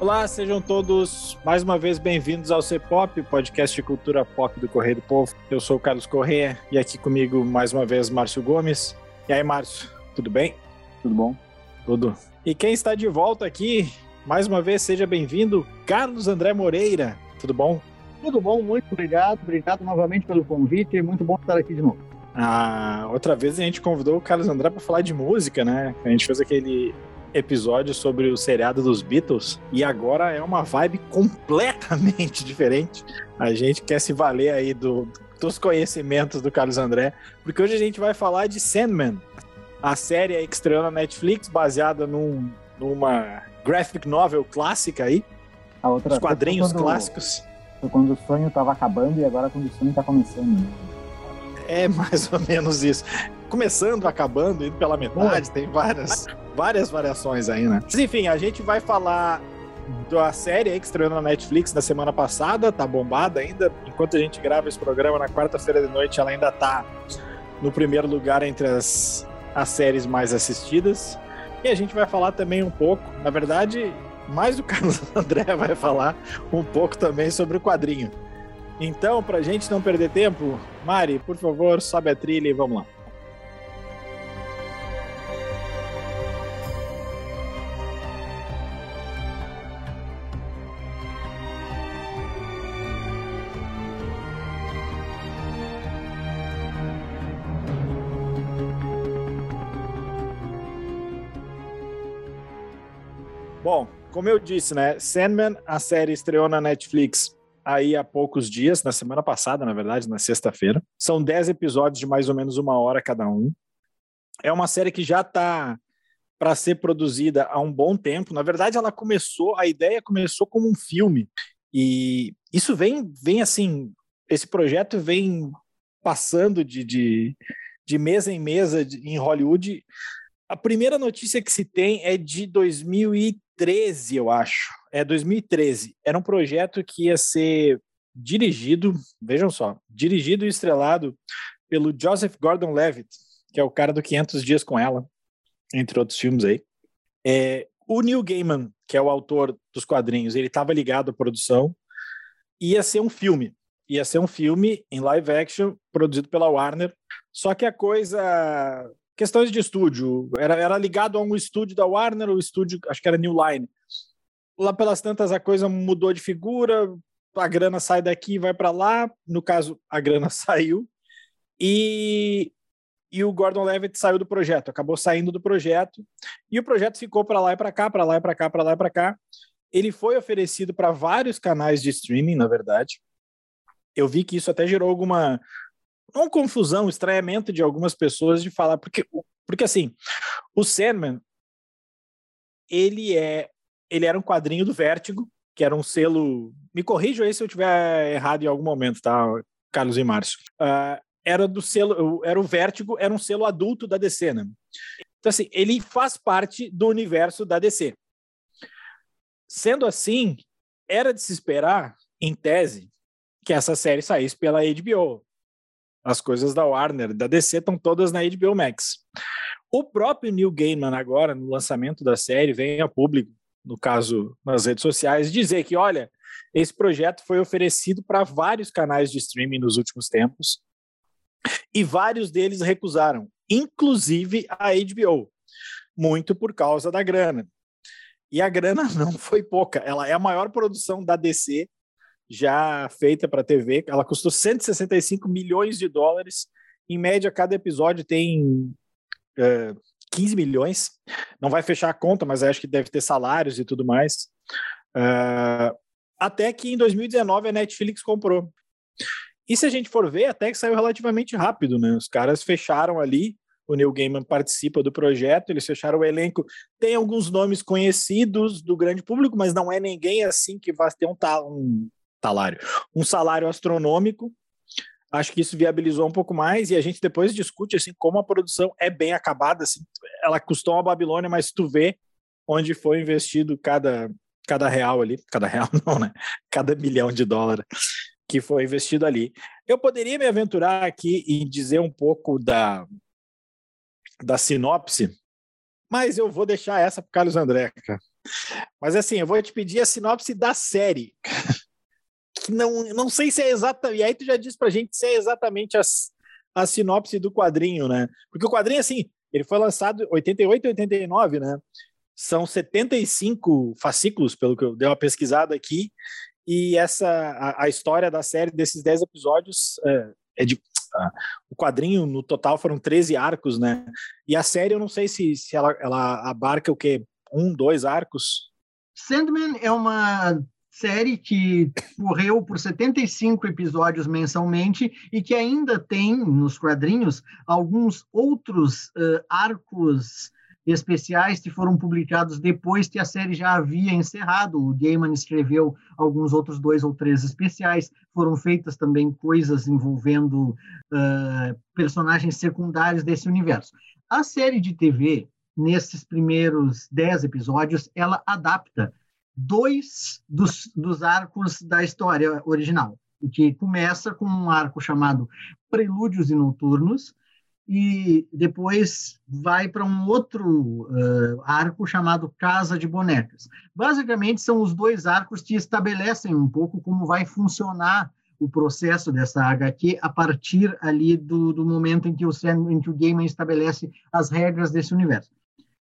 Olá, sejam todos mais uma vez bem-vindos ao C-Pop, podcast de cultura pop do Correio do Povo. Eu sou o Carlos Corrêa e aqui comigo mais uma vez Márcio Gomes. E aí, Márcio, tudo bem? Tudo bom? Tudo. E quem está de volta aqui, mais uma vez, seja bem-vindo, Carlos André Moreira. Tudo bom? Tudo bom, muito obrigado. Obrigado novamente pelo convite. Muito bom estar aqui de novo. Ah, outra vez a gente convidou o Carlos André para falar de música, né? A gente fez aquele episódio sobre o seriado dos Beatles e agora é uma vibe completamente diferente. A gente quer se valer aí do, dos conhecimentos do Carlos André, porque hoje a gente vai falar de Sandman, a série que estreou na Netflix, baseada num, numa graphic novel clássica aí, A outra os quadrinhos quando, clássicos. Quando o sonho estava acabando e agora quando o sonho está começando. É mais ou menos isso. Começando, acabando, indo pela metade, tem várias, várias variações aí, né? Mas enfim, a gente vai falar da série que estreou na Netflix na semana passada, tá bombada ainda. Enquanto a gente grava esse programa na quarta-feira de noite, ela ainda tá no primeiro lugar entre as, as séries mais assistidas. E a gente vai falar também um pouco, na verdade, mais o Carlos André vai falar um pouco também sobre o quadrinho. Então, pra gente não perder tempo, Mari, por favor, sobe a trilha e vamos lá. Como eu disse, né? Sandman, a série estreou na Netflix aí há poucos dias, na semana passada, na verdade, na sexta-feira. São 10 episódios de mais ou menos uma hora cada um. É uma série que já está para ser produzida há um bom tempo. Na verdade, ela começou, a ideia começou como um filme. E isso vem, vem assim, esse projeto vem passando de, de, de mesa em mesa de, em Hollywood. A primeira notícia que se tem é de 2013, eu acho. É 2013. Era um projeto que ia ser dirigido, vejam só, dirigido e estrelado pelo Joseph Gordon-Levitt, que é o cara do 500 Dias com Ela, entre outros filmes aí. É, o Neil Gaiman, que é o autor dos quadrinhos, ele estava ligado à produção. Ia ser um filme. Ia ser um filme em live action, produzido pela Warner. Só que a coisa questões de estúdio. Era, era ligado a um estúdio da Warner, o estúdio, acho que era New Line. Lá pelas tantas a coisa mudou de figura, a grana sai daqui e vai para lá. No caso, a grana saiu. E, e o Gordon Levitt saiu do projeto, acabou saindo do projeto. E o projeto ficou para lá e para cá, para lá e para cá, para lá e para cá. Ele foi oferecido para vários canais de streaming, na verdade. Eu vi que isso até gerou alguma uma confusão, um estranhamento de algumas pessoas de falar, porque, porque assim, o Sandman, ele é, ele era um quadrinho do Vértigo, que era um selo, me corrijam aí se eu tiver errado em algum momento, tá, Carlos e Márcio, uh, era do selo, era o Vértigo, era um selo adulto da DC, né? Então assim, ele faz parte do universo da DC. Sendo assim, era de se esperar, em tese, que essa série saísse pela HBO, as coisas da Warner, da DC estão todas na HBO Max. O próprio Neil Gaiman agora, no lançamento da série, vem a público, no caso nas redes sociais, dizer que, olha, esse projeto foi oferecido para vários canais de streaming nos últimos tempos e vários deles recusaram, inclusive a HBO, muito por causa da grana. E a grana não foi pouca, ela é a maior produção da DC já feita para TV. Ela custou 165 milhões de dólares. Em média, cada episódio tem é, 15 milhões. Não vai fechar a conta, mas acho que deve ter salários e tudo mais. Uh, até que em 2019 a Netflix comprou. E se a gente for ver, até que saiu relativamente rápido, né? Os caras fecharam ali. O Neil Gaiman participa do projeto, eles fecharam o elenco. Tem alguns nomes conhecidos do grande público, mas não é ninguém assim que vai ter um, um salário. Um salário astronômico. Acho que isso viabilizou um pouco mais e a gente depois discute assim como a produção é bem acabada, assim, ela custou uma Babilônia, mas tu vê onde foi investido cada cada real ali, cada real não, né? Cada milhão de dólares que foi investido ali. Eu poderia me aventurar aqui e dizer um pouco da da sinopse, mas eu vou deixar essa para Carlos André. Mas assim, eu vou te pedir a sinopse da série. que não, não sei se é exatamente. E aí tu já disse pra gente se é exatamente as, a sinopse do quadrinho, né? Porque o quadrinho, assim, ele foi lançado em 88 e 89, né? São 75 fascículos, pelo que eu dei uma pesquisada aqui. E essa a, a história da série desses 10 episódios é, é de. Ah, o quadrinho, no total, foram 13 arcos, né? E a série, eu não sei se, se ela, ela abarca o quê? Um, dois arcos? Sandman é uma série que correu por 75 episódios mensalmente e que ainda tem nos quadrinhos alguns outros uh, arcos especiais que foram publicados depois que a série já havia encerrado. O Gaiman escreveu alguns outros dois ou três especiais. Foram feitas também coisas envolvendo uh, personagens secundários desse universo. A série de TV, nesses primeiros dez episódios, ela adapta dois dos, dos arcos da história original, que começa com um arco chamado Prelúdios e Noturnos, e depois vai para um outro uh, arco chamado Casa de Bonecas. Basicamente, são os dois arcos que estabelecem um pouco como vai funcionar o processo dessa HQ a partir ali do, do momento em que, o, em o Gaiman estabelece as regras desse universo.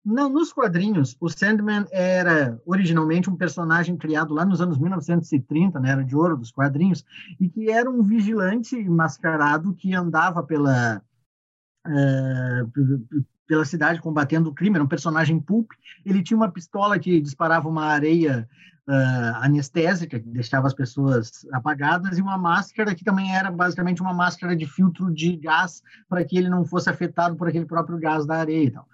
Não, nos quadrinhos, o Sandman era originalmente um personagem criado lá nos anos 1930, na Era de Ouro dos quadrinhos, e que era um vigilante mascarado que andava pela, uh, pela cidade combatendo o crime, era um personagem pulp. Ele tinha uma pistola que disparava uma areia uh, anestésica, que deixava as pessoas apagadas, e uma máscara que também era basicamente uma máscara de filtro de gás, para que ele não fosse afetado por aquele próprio gás da areia e tal.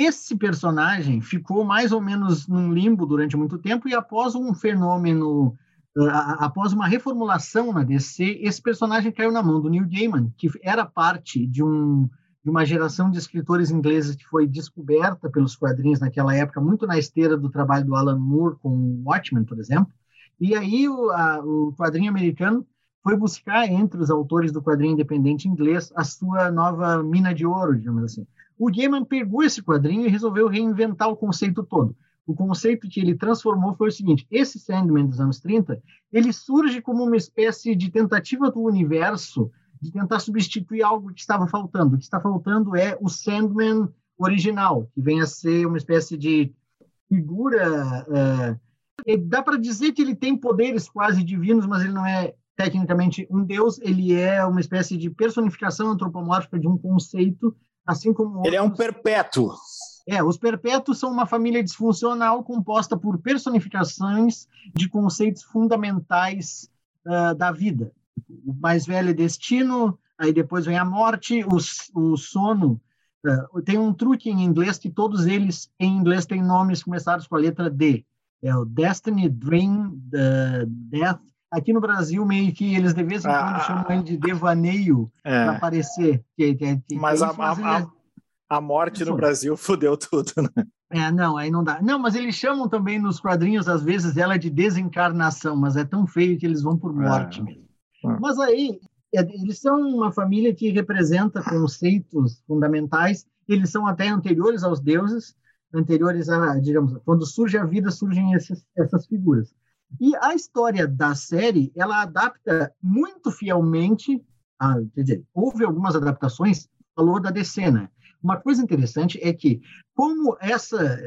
Esse personagem ficou mais ou menos num limbo durante muito tempo e após um fenômeno, uh, após uma reformulação na DC, esse personagem caiu na mão do Neil Gaiman, que era parte de, um, de uma geração de escritores ingleses que foi descoberta pelos quadrinhos naquela época, muito na esteira do trabalho do Alan Moore com Watchmen, por exemplo. E aí o, a, o quadrinho americano foi buscar entre os autores do quadrinho independente inglês a sua nova mina de ouro, digamos assim. O Gaiman pegou esse quadrinho e resolveu reinventar o conceito todo. O conceito que ele transformou foi o seguinte: esse Sandman dos anos 30, ele surge como uma espécie de tentativa do universo de tentar substituir algo que estava faltando. O que está faltando é o Sandman original, que vem a ser uma espécie de figura. Uh, dá para dizer que ele tem poderes quase divinos, mas ele não é tecnicamente um deus, ele é uma espécie de personificação antropomórfica de um conceito assim como ele é um perpétuo. É, os perpétuos são uma família disfuncional composta por personificações de conceitos fundamentais uh, da vida. O mais velho é destino, aí depois vem a morte, o, o sono. Uh, tem um truque em inglês que todos eles em inglês têm nomes começados com a letra D. É o Destiny, Dream, uh, Death. Aqui no Brasil, meio que eles de vez em quando ah, chamam ele de devaneio é. para aparecer. Que, que, que, Mas a, a, a, morte no Brasil fudeu tudo, né? É, não, aí não dá. Não, mas eles chamam também nos quadrinhos, às vezes, ela de desencarnação, mas é tão feio que eles vão por morte é. mesmo. É. Mas aí, é, eles são uma família que representa conceitos fundamentais, eles são até anteriores aos deuses, anteriores a, digamos, quando surge a vida, surgem esses, essas figuras. E a história da série, ela adapta muito fielmente, a, quer dizer, houve algumas adaptações longo da DC, né? Uma coisa interessante é que, como essa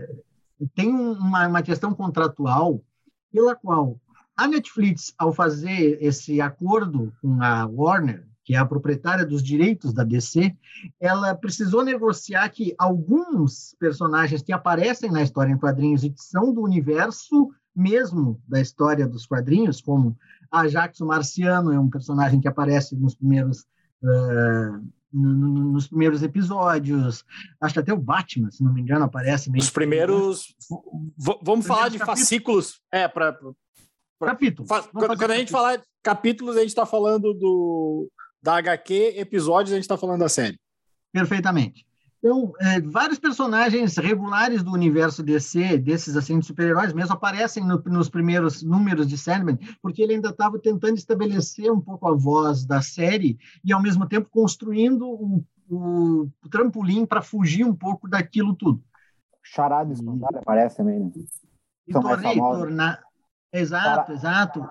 tem uma, uma questão contratual pela qual a Netflix, ao fazer esse acordo com a Warner, que é a proprietária dos direitos da DC, ela precisou negociar que alguns personagens que aparecem na história em quadrinhos e que são do universo mesmo da história dos quadrinhos, como Ajax o Marciano é um personagem que aparece nos primeiros uh, nos primeiros episódios. Acho que até o Batman, se não me engano, aparece. Meio Os primeiros. Vamos falar de capítulos. fascículos. É, para. Capítulo. Quando, quando a gente falar de capítulos, a gente está falando do da HQ, episódios, a gente está falando da série. Perfeitamente. Então, é, vários personagens regulares do universo DC, desses assim de super-heróis mesmo, aparecem no, nos primeiros números de Sandman, porque ele ainda estava tentando estabelecer um pouco a voz da série e, ao mesmo tempo, construindo o, o, trampolim para fugir um pouco daquilo tudo. Charada Espantalho aparece também, né? E tornei, tornar... Exato, exato.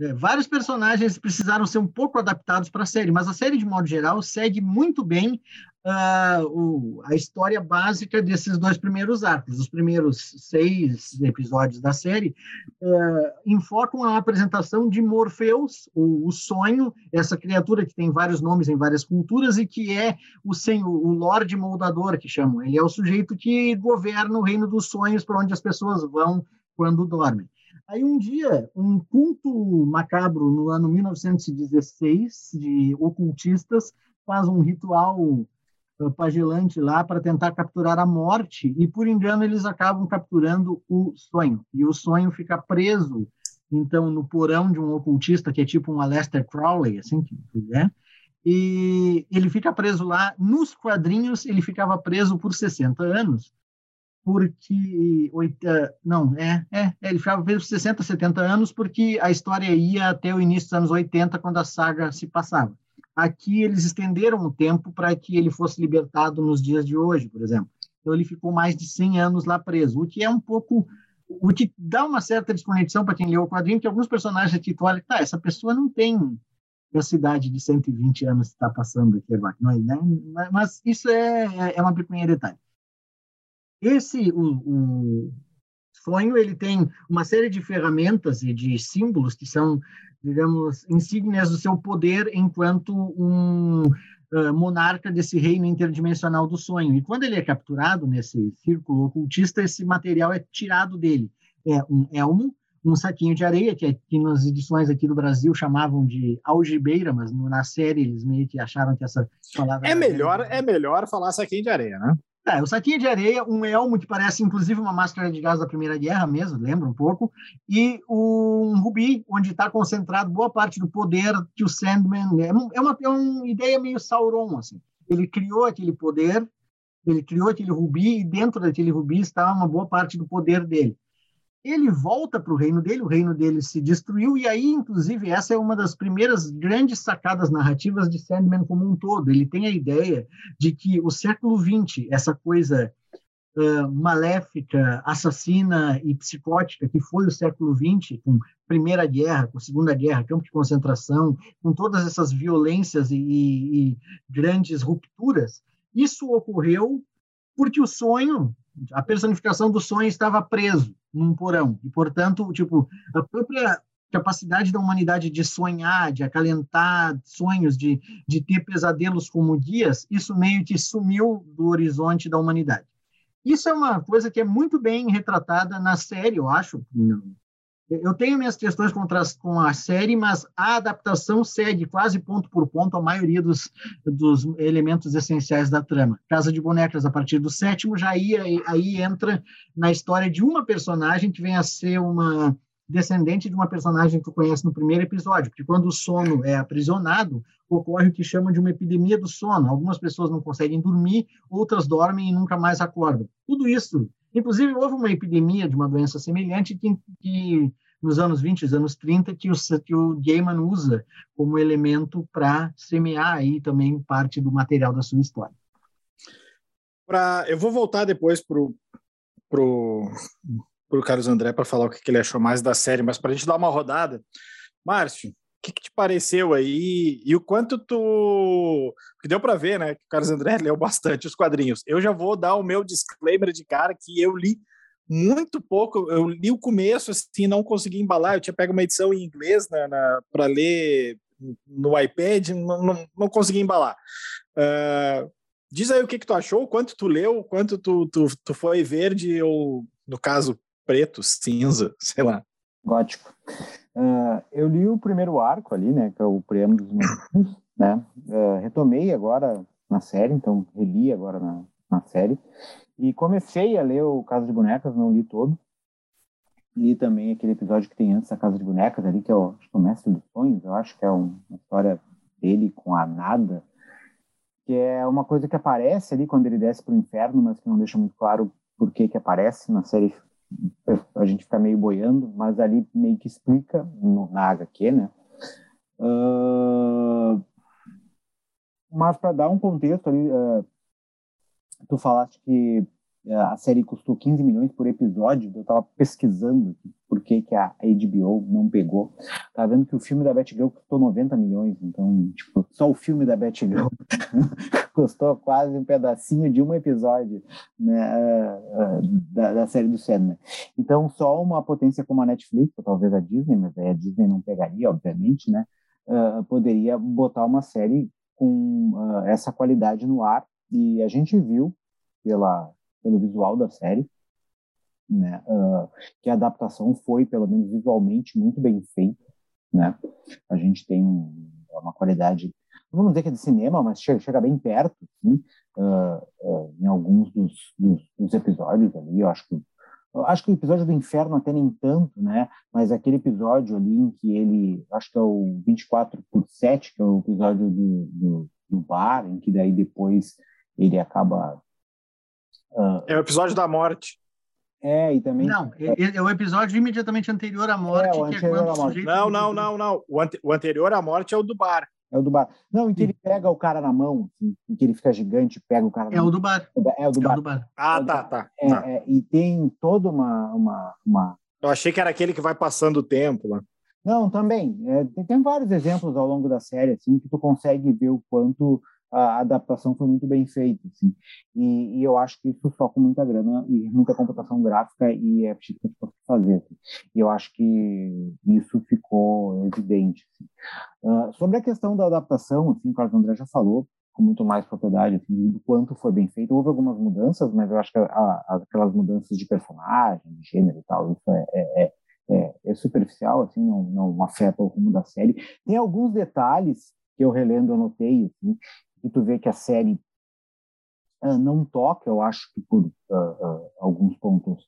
É, vários personagens precisaram ser um pouco adaptados para a série, mas a série, de modo geral, segue muito bem uh, o, a história básica desses dois primeiros arcos. Os primeiros seis episódios da série uh, enfocam a apresentação de Morpheus, o, o, sonho, essa criatura que tem vários nomes em várias culturas e que é o, senhor, o Lorde Moldador, que chamam. Ele é o sujeito que governa o reino dos sonhos para onde as pessoas vão quando dormem. Aí um dia, um culto macabro no ano 1916 de ocultistas faz um ritual uh, pagelante lá para tentar capturar a morte e por engano eles acabam capturando o sonho. E o sonho fica preso então no porão de um ocultista que é tipo um Aleister Crowley assim que é e ele fica preso lá. Nos quadrinhos ele ficava preso por 60 anos porque não é, é, é ele ficava preso 60, 70 anos porque a história ia até o início dos anos 80 quando a saga se passava. Aqui eles estenderam o tempo para que ele fosse libertado nos dias de hoje, por exemplo. Então ele ficou mais de 100 anos lá preso, o que é um pouco o que dá uma certa desconexão para quem leu o quadrinho, que alguns personagens aqui tu olha, tá, essa pessoa não tem a cidade de 120 anos que está passando aqui agora, não é, né? mas isso é, é uma pequena detalhe. Esse, o, o sonho, ele tem uma série de ferramentas e de símbolos que são, digamos, insígnias do seu poder enquanto um uh, monarca desse reino interdimensional do sonho. E quando ele é capturado nesse círculo ocultista, esse material é tirado dele. É um elmo, um saquinho de areia, que, que nas edições aqui do Brasil chamavam de algibeira, mas no, na série eles meio que acharam que essa palavra... É melhor, é melhor falar saquinho de areia, né? É, o saquinho de areia, um elmo que parece inclusive uma máscara de gás da Primeira Guerra mesmo, lembra um pouco, e um rubi, onde está concentrado boa parte do poder que o Sandman... É, é uma, é uma ideia meio Sauron, assim. Ele criou aquele poder, ele criou aquele rubi, e dentro daquele rubi está uma boa parte do poder dele ele volta para o reino dele, o reino dele se destruiu, e aí, inclusive, essa é uma das primeiras grandes sacadas narrativas de Sandman como um todo. Ele tem a ideia de que o século XX, essa coisa uh, maléfica, assassina e psicótica que foi o século XX, com Primeira Guerra, com Segunda Guerra, campo de concentração, com todas essas violências e, e, e grandes rupturas, isso ocorreu porque o sonho, a personificação do sonho estava preso num porão. E, portanto, tipo, a própria capacidade da humanidade de sonhar, de acalentar sonhos, de, de ter pesadelos como guias, isso meio que sumiu do horizonte da humanidade. Isso é uma coisa que é muito bem retratada na série, eu acho. Eu tenho minhas questões com a série, mas a adaptação segue quase ponto por ponto a maioria dos, dos elementos essenciais da trama. Casa de Bonecas, a partir do sétimo, já ia, aí entra na história de uma personagem que vem a ser uma descendente de uma personagem que tu conhece no primeiro episódio, porque quando o sono é aprisionado, ocorre o que chamam de uma epidemia do sono. Algumas pessoas não conseguem dormir, outras dormem e nunca mais acordam. Tudo isso Inclusive, houve uma epidemia de uma doença semelhante que, que nos anos 20, os anos 30, que o, que o Gaiman usa como elemento para semear aí também parte do material da sua história. Pra, eu vou voltar depois para o pro, pro Carlos André para falar o que, que ele achou mais da série, mas para a gente dar uma rodada, Márcio, que, que te pareceu aí e o quanto tu. que deu para ver, né? Que o Carlos André leu bastante os quadrinhos. Eu já vou dar o meu disclaimer de cara que eu li muito pouco. Eu li o começo, assim, não consegui embalar. Eu tinha pego uma edição em inglês na para ler no iPad, não, não, não consegui embalar. Uh, diz aí o que, que tu achou, quanto tu leu, quanto tu, tu, tu foi verde ou, no caso, preto, cinza, sei lá. Gótico. Uh, eu li o primeiro arco ali, né, que é o preâmbulo dos meus né, uh, retomei agora na série, então reli agora na, na série, e comecei a ler o Casa de Bonecas, não li todo, li também aquele episódio que tem antes da Casa de Bonecas ali, que é o, é o Mestre dos Sonhos, eu acho que é um, uma história dele com a nada, que é uma coisa que aparece ali quando ele desce para o inferno, mas que não deixa muito claro por que que aparece na série a gente fica meio boiando, mas ali meio que explica no, na HQ, né? Uh, mas para dar um contexto ali, uh, tu falaste que a série custou 15 milhões por episódio, eu estava pesquisando por que, que a HBO não pegou. Tava vendo que o filme da Batgirl custou 90 milhões, então, tipo, só o filme da Batgirl custou quase um pedacinho de um episódio né, uh, uh, da, da, série do Sandman. Então, só uma potência como a Netflix, ou talvez a Disney, mas aí a Disney não pegaria, obviamente, né, poderia botar uma série com essa qualidade no ar, e a gente viu pela pelo visual da série, né? Uh, que a adaptação foi, pelo menos visualmente, muito bem feita, né? A gente tem um, uma qualidade, não vamos dizer que é de cinema, mas chega, chega bem perto, assim, uh, uh, em alguns dos, dos, dos, episódios ali. Eu acho que acho que o episódio do Inferno até nem tanto, né? Mas aquele episódio ali em que ele, acho que é o 24 por 7, que é o episódio do, do, do bar, em que daí depois ele acaba Uh, é o episódio da morte. É, e também. Não, é, é o episódio imediatamente anterior à morte. É, que é quando morte. Não, não, não, não. O, ante, o, anterior à morte é o do bar. É o do bar. Não, em que ele pega o cara na mão, assim, em que ele fica gigante pega o cara é na o do bar. É o do, bar. É o do bar. Ah, tá, tá. É, tá. É, e tem toda uma, uma, uma. Eu achei que era aquele que vai passando o tempo lá. Não, também. É, tem, tem, vários exemplos ao longo da série, assim, que tu consegue ver o quanto a adaptação foi muito bem feita, assim. E, e, eu acho que isso só com muita grana e muita computação gráfica e é preciso fazer. Assim. E eu acho que isso ficou evidente. Assim. Uh, sobre a questão da adaptação, assim, o Carlos André já falou com muito mais propriedade assim, do quanto foi bem feito. Houve algumas mudanças, mas eu acho que a, a, aquelas mudanças de personagem, de gênero e tal, isso é, é, é, é, é superficial, assim, não, não afeta o rumo da série. Tem alguns detalhes que eu relendo, eu notei, assim, e tu vê que a série uh, não toca, eu acho que por uh, uh, alguns pontos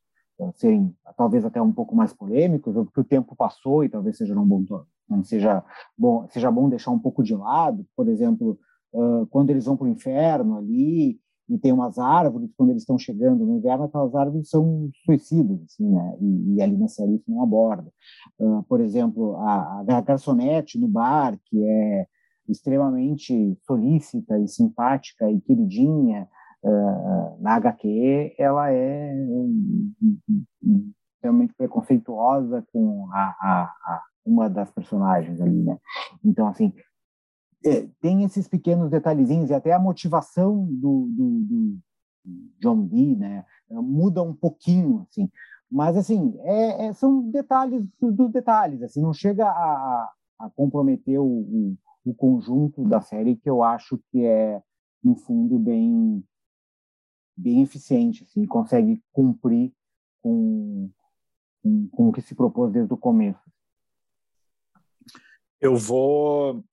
serem talvez até um pouco mais polêmicos, ou porque o tempo passou e talvez seja um bom não seja bom seja bom deixar um pouco de lado, por exemplo, quando eles vão para o inferno ali e tem umas árvores quando eles estão chegando no inverno, aquelas árvores são suicidas, assim, né? E, e ali na série isso não aborda. por exemplo, a, a garçonete no bar, que é extremamente solícita e simpática e queridinha uh, na HQ, ela é realmente preconceituosa com a, a, a, uma das personagens ali, né? Então, assim, é, tem esses pequenos detalhezinhos e até a motivação do, do, do John Dee, né? Muda um pouquinho, assim. Mas, assim, é, é, são detalhes dos detalhes, assim, não chega a, a comprometer o, o, o conjunto da série que eu acho que é no fundo bem bem eficiente, assim, consegue cumprir com, com, com o que se propôs desde o começo. Eu vou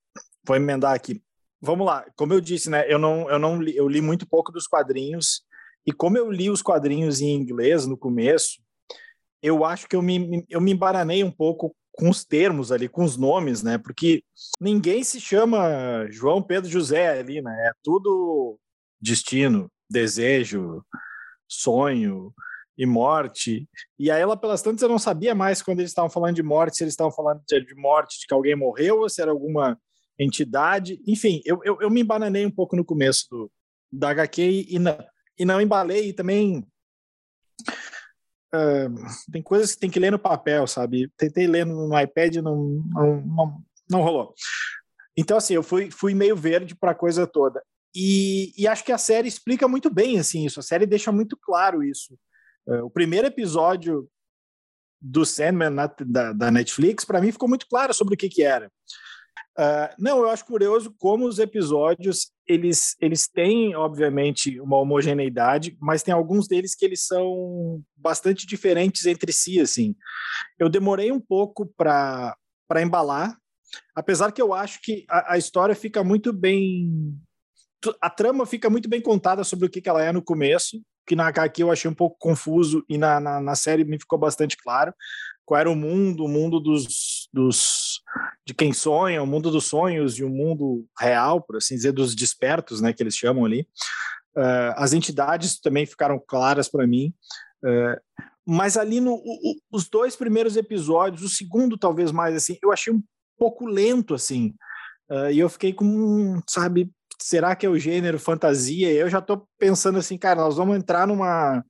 vou emendar aqui. Vamos lá. Como eu disse, né? Eu não eu não li, eu li muito pouco dos quadrinhos e como eu li os quadrinhos em inglês no começo, eu acho que eu me eu me embaranei um pouco com os termos ali, com os nomes, né? Porque ninguém se chama João Pedro José ali, né? É tudo destino, desejo, sonho e morte. E aí, ela, pelas tantas, eu não sabia mais quando eles estavam falando de morte, se eles estavam falando de morte de que alguém morreu ou se era alguma entidade. Enfim, eu, eu, eu me embananei um pouco no começo do, da HQ e, não, e não embalei e também Uh, tem coisas que tem que ler no papel, sabe? Tentei ler no iPad não, não, não, não rolou. Então, assim, eu fui, fui meio verde para a coisa toda. E, e, acho que a série explica muito bem assim isso. A série deixa muito claro isso. Uh, o primeiro episódio do Sandman na, da, da, Netflix, para mim, ficou muito claro sobre o que, que era. Uh, não, eu acho curioso como os episódios eles, eles têm, obviamente, uma homogeneidade, mas tem alguns deles que eles são bastante diferentes entre si. Assim, eu demorei um pouco para para embalar, apesar que eu acho que a, a, história fica muito bem, a trama fica muito bem contada sobre o que, que ela é no começo, que na HQ eu achei um pouco confuso e na, na, na série me ficou bastante claro qual era o mundo, o mundo dos, dos de quem sonha, o mundo dos sonhos e o mundo real, por assim dizer, dos despertos, né, que eles chamam ali. Uh, as entidades também ficaram claras para mim. Uh, mas ali no o, os dois primeiros episódios, o segundo talvez mais assim, eu achei um pouco lento assim. Uh, e eu fiquei com, sabe, será que é o gênero fantasia? Eu já estou pensando assim, cara, nós vamos entrar numa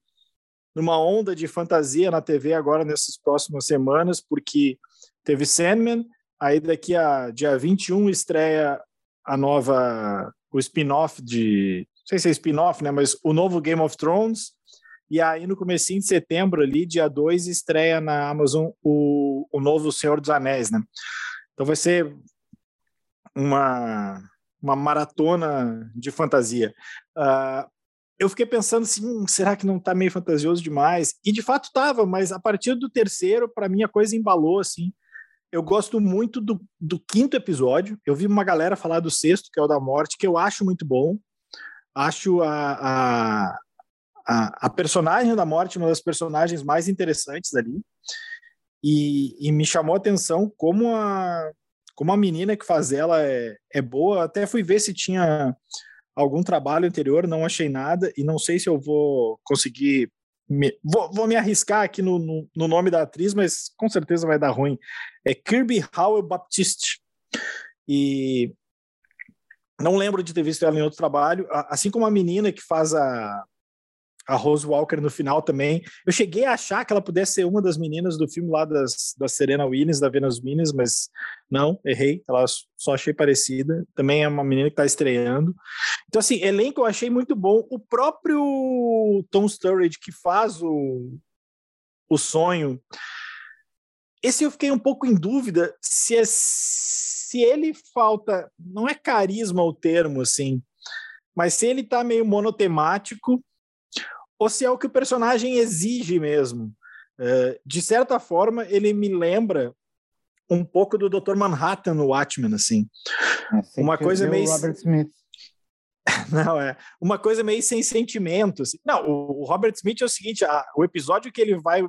numa onda de fantasia na TV agora nessas próximas semanas, porque teve Sandman, aí daqui a dia 21 estreia a nova, o spin-off de, não sei se é spin-off, né, mas o novo Game of Thrones, e aí no comecinho de setembro ali, dia 2, estreia na Amazon o, o novo Senhor dos Anéis, né? Então vai ser uma, uma maratona de fantasia. Uh, eu fiquei pensando assim, hum, será que não está meio fantasioso demais? E de fato estava, mas a partir do terceiro, para mim a coisa embalou assim. Eu gosto muito do, do quinto episódio. Eu vi uma galera falar do sexto, que é o da morte, que eu acho muito bom. Acho a, a, a, a personagem da morte uma das personagens mais interessantes ali. E, e me chamou a atenção como a, como a menina que faz ela é, é boa. Até fui ver se tinha algum trabalho anterior, não achei nada e não sei se eu vou conseguir. Me, vou, vou, me arriscar aqui no, no, no, nome da atriz, mas com certeza vai dar ruim. É Kirby Howell Baptiste. E não lembro de ter visto ela em outro trabalho, assim como a menina que faz a, a Rose Walker no final também. Eu cheguei a achar que ela pudesse ser uma das meninas do filme lá das, da Serena Williams, da Venus Williams, mas não, errei. Ela só achei parecida. Também é uma menina que está estreando. Então, assim, elenco eu achei muito bom. O próprio Tom Sturridge, que faz o, o sonho, esse eu fiquei um pouco em dúvida se, é, se ele falta, não é carisma o termo, assim, mas se ele tá meio monotemático, ou se é o que o personagem exige mesmo. Uh, de certa forma, ele me lembra um pouco do Dr. Manhattan no Watchmen, assim. É, uma coisa meio... Robert Smith. Não, é uma coisa meio sem sentimento. Assim. Não, o, Robert Smith é o seguinte: a, o episódio que ele vai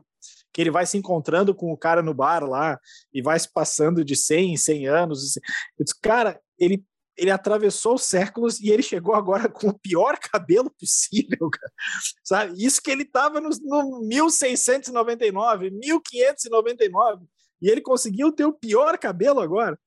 que ele vai se encontrando com o cara no bar lá e vai se passando de 100 em 100 anos. Assim. Eu disse, cara, ele ele atravessou séculos e ele chegou agora com o pior cabelo possível, cara. sabe? Isso que ele estava no, no 1699, 1599, e ele conseguiu ter o pior cabelo agora.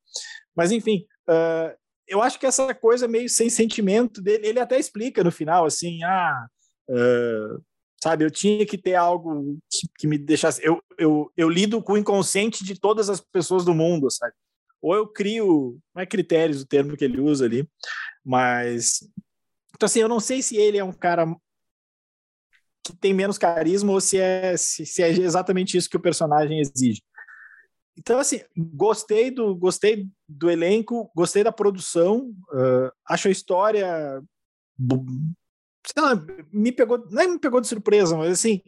Mas, enfim, uh, eu acho que essa coisa meio sem sentimento dele, ele até explica no final, assim, ah, uh, sabe, eu tinha que ter algo que, que me deixasse. Eu, eu, eu lido com o inconsciente de todas as pessoas do mundo, sabe? Ou eu crio, não é critérios o termo que ele usa ali, mas então assim, eu não sei se ele é um cara que tem menos carisma ou se é se, se é exatamente isso que o personagem exige. Então assim, gostei do gostei do elenco, gostei da produção, uh, acho a história lá, me pegou, não é me pegou de surpresa, mas assim,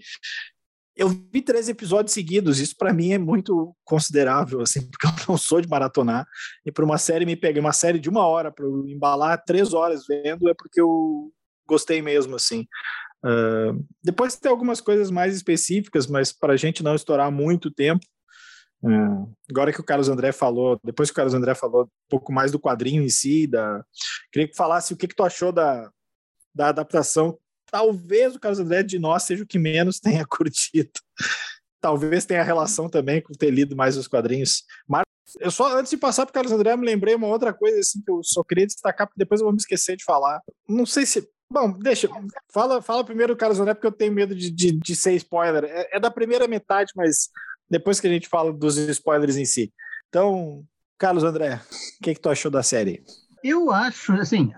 eu vi três episódios seguidos, isso para mim é muito considerável, assim, porque eu não sou de maratonar, e para uma série me pegar uma série de uma hora para embalar três horas vendo, é porque eu gostei mesmo, assim. Uh, depois tem algumas coisas mais específicas, mas para a gente não estourar muito tempo, agora que o Carlos André falou, depois que o Carlos André falou um pouco mais do quadrinho em si, da, queria que falasse o que, que tu achou da, da adaptação talvez o Carlos André de nós seja o que menos tenha curtido. Talvez tenha relação também com ter lido mais os quadrinhos. Mas eu só, antes de passar para o Carlos André, me lembrei uma outra coisa assim que eu só queria destacar, porque depois eu vou me esquecer de falar. Não sei se. Bom, deixa. Fala, fala primeiro o Carlos André, porque eu tenho medo de, de, de ser spoiler. É, é da primeira metade, mas depois que a gente fala dos spoilers em si. Então, Carlos André, o que, que tu achou da série? Eu acho, assim,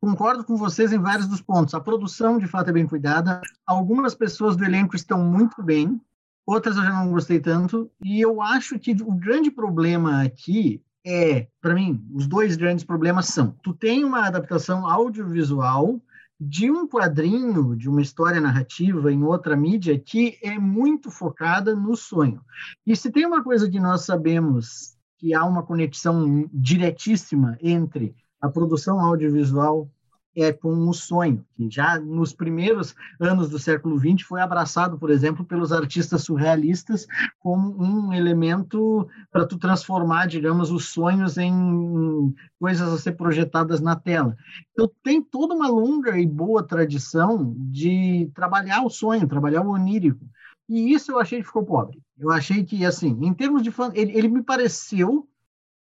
concordo com vocês em vários dos pontos. A produção, de fato, é bem cuidada. Algumas pessoas do elenco estão muito bem, outras eu já não gostei tanto. E eu acho que o grande problema aqui é, para mim, os dois grandes problemas são: tu tem uma adaptação audiovisual de um quadrinho, de uma história narrativa em outra mídia que é muito focada no sonho. E se tem uma coisa que nós sabemos que há uma conexão diretíssima entre a produção audiovisual é com o sonho, que já nos primeiros anos do século XX foi abraçado, por exemplo, pelos artistas surrealistas como um elemento para tu transformar, digamos, os sonhos em coisas a ser projetadas na tela. Então tem toda uma longa e boa tradição de trabalhar o sonho, trabalhar o onírico. E isso eu achei que ficou pobre. Eu achei que, assim, em termos de fã, ele, ele me pareceu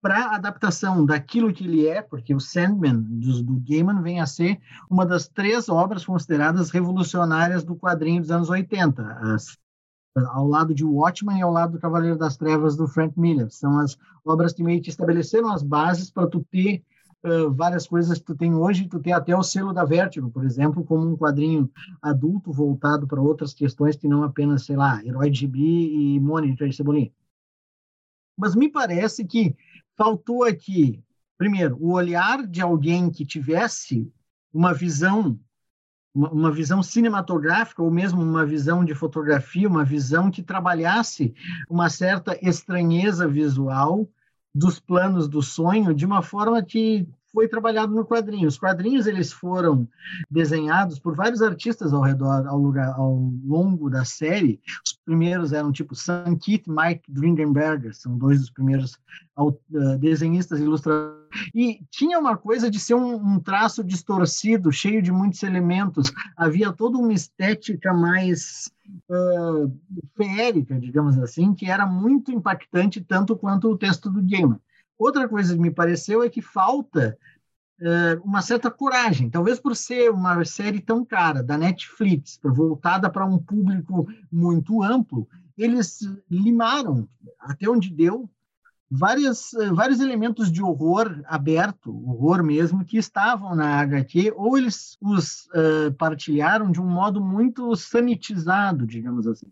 para adaptação daquilo que ele é, porque o Sandman do, do Gaiman vem a ser uma das três obras consideradas revolucionárias do quadrinho dos anos 80, as, ao lado de Watchmen e ao lado do Cavaleiro das Trevas do Frank Miller. São as obras que meio que estabeleceram as bases para tu ter várias coisas que tu tem hoje, tu tem até o selo da Vertigo, por exemplo, como um quadrinho adulto voltado para outras questões que não apenas, sei lá, Herói de Gibi e Monitor e Cebolinha. Mas me parece que faltou aqui, primeiro, o olhar de alguém que tivesse uma visão uma, visão cinematográfica ou mesmo uma visão de fotografia, uma visão que trabalhasse uma certa estranheza visual dos planos do sonho de uma forma que foi trabalhado no quadrinho. Os quadrinhos eles foram desenhados por vários artistas ao redor, ao, lugar, ao longo da série. Os primeiros eram tipo Sam Keith, Mike Dringenberger, são dois dos primeiros uh, desenhistas ilustradores. E tinha uma coisa de ser um, um, traço distorcido, cheio de muitos elementos. Havia toda uma estética mais uh, feérica, digamos assim, que era muito impactante tanto quanto o texto do Gaiman. Outra coisa que me pareceu é que falta uh, uma certa coragem, talvez por ser uma série tão cara da Netflix, voltada para um público muito amplo, eles limaram, até onde deu, várias, vários elementos de horror aberto, horror mesmo, que estavam na HQ, ou eles os uh, partilharam de um modo muito sanitizado, digamos assim.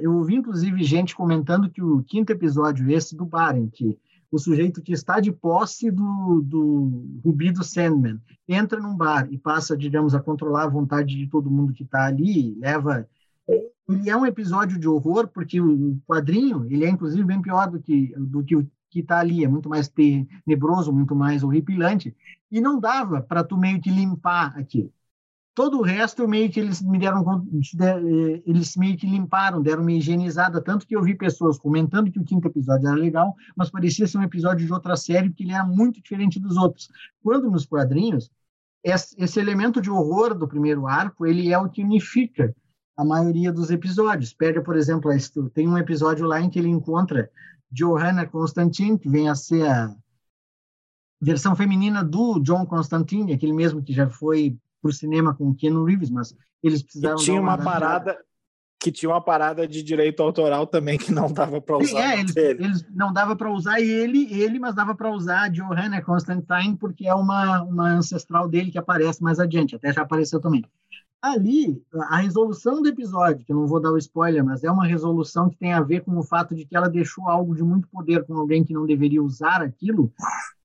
Eu ouvi, inclusive, gente comentando que o quinto episódio, esse do Baren, que o sujeito que está de posse do, do Rubi do Sandman. Entra num bar e passa, digamos, a controlar a vontade de todo mundo que está ali, leva ele é um episódio de horror porque o quadrinho ele é inclusive bem pior do que do que o que está ali é muito mais tenebroso muito mais horripilante e não dava para tu meio que limpar aquilo Todo o resto, meio que eles me deram, eles meio que limparam, deram uma higienizada, tanto que eu vi pessoas comentando que o quinto episódio era legal, mas parecia ser um episódio de outra série, porque ele era muito diferente dos outros. Quando nos quadrinhos, esse elemento de horror do primeiro arco, ele é o que unifica a maioria dos episódios. Pega, por exemplo, tem um episódio lá em que ele encontra Johanna Constantine, que vem a ser a versão feminina do John Constantine, aquele mesmo que já foi para o cinema com o Keanu Reeves, mas eles precisaram. E tinha uma, uma parada que tinha uma parada de direito autoral também que não dava para usar. É, eles, eles, não dava para usar ele, ele, mas dava para usar a Johanna Constantine porque é uma, uma ancestral dele que aparece mais adiante, até já apareceu também. Ali, a resolução do episódio, que eu não vou dar o spoiler, mas é uma resolução que tem a ver com o fato de que ela deixou algo de muito poder com alguém que não deveria usar aquilo.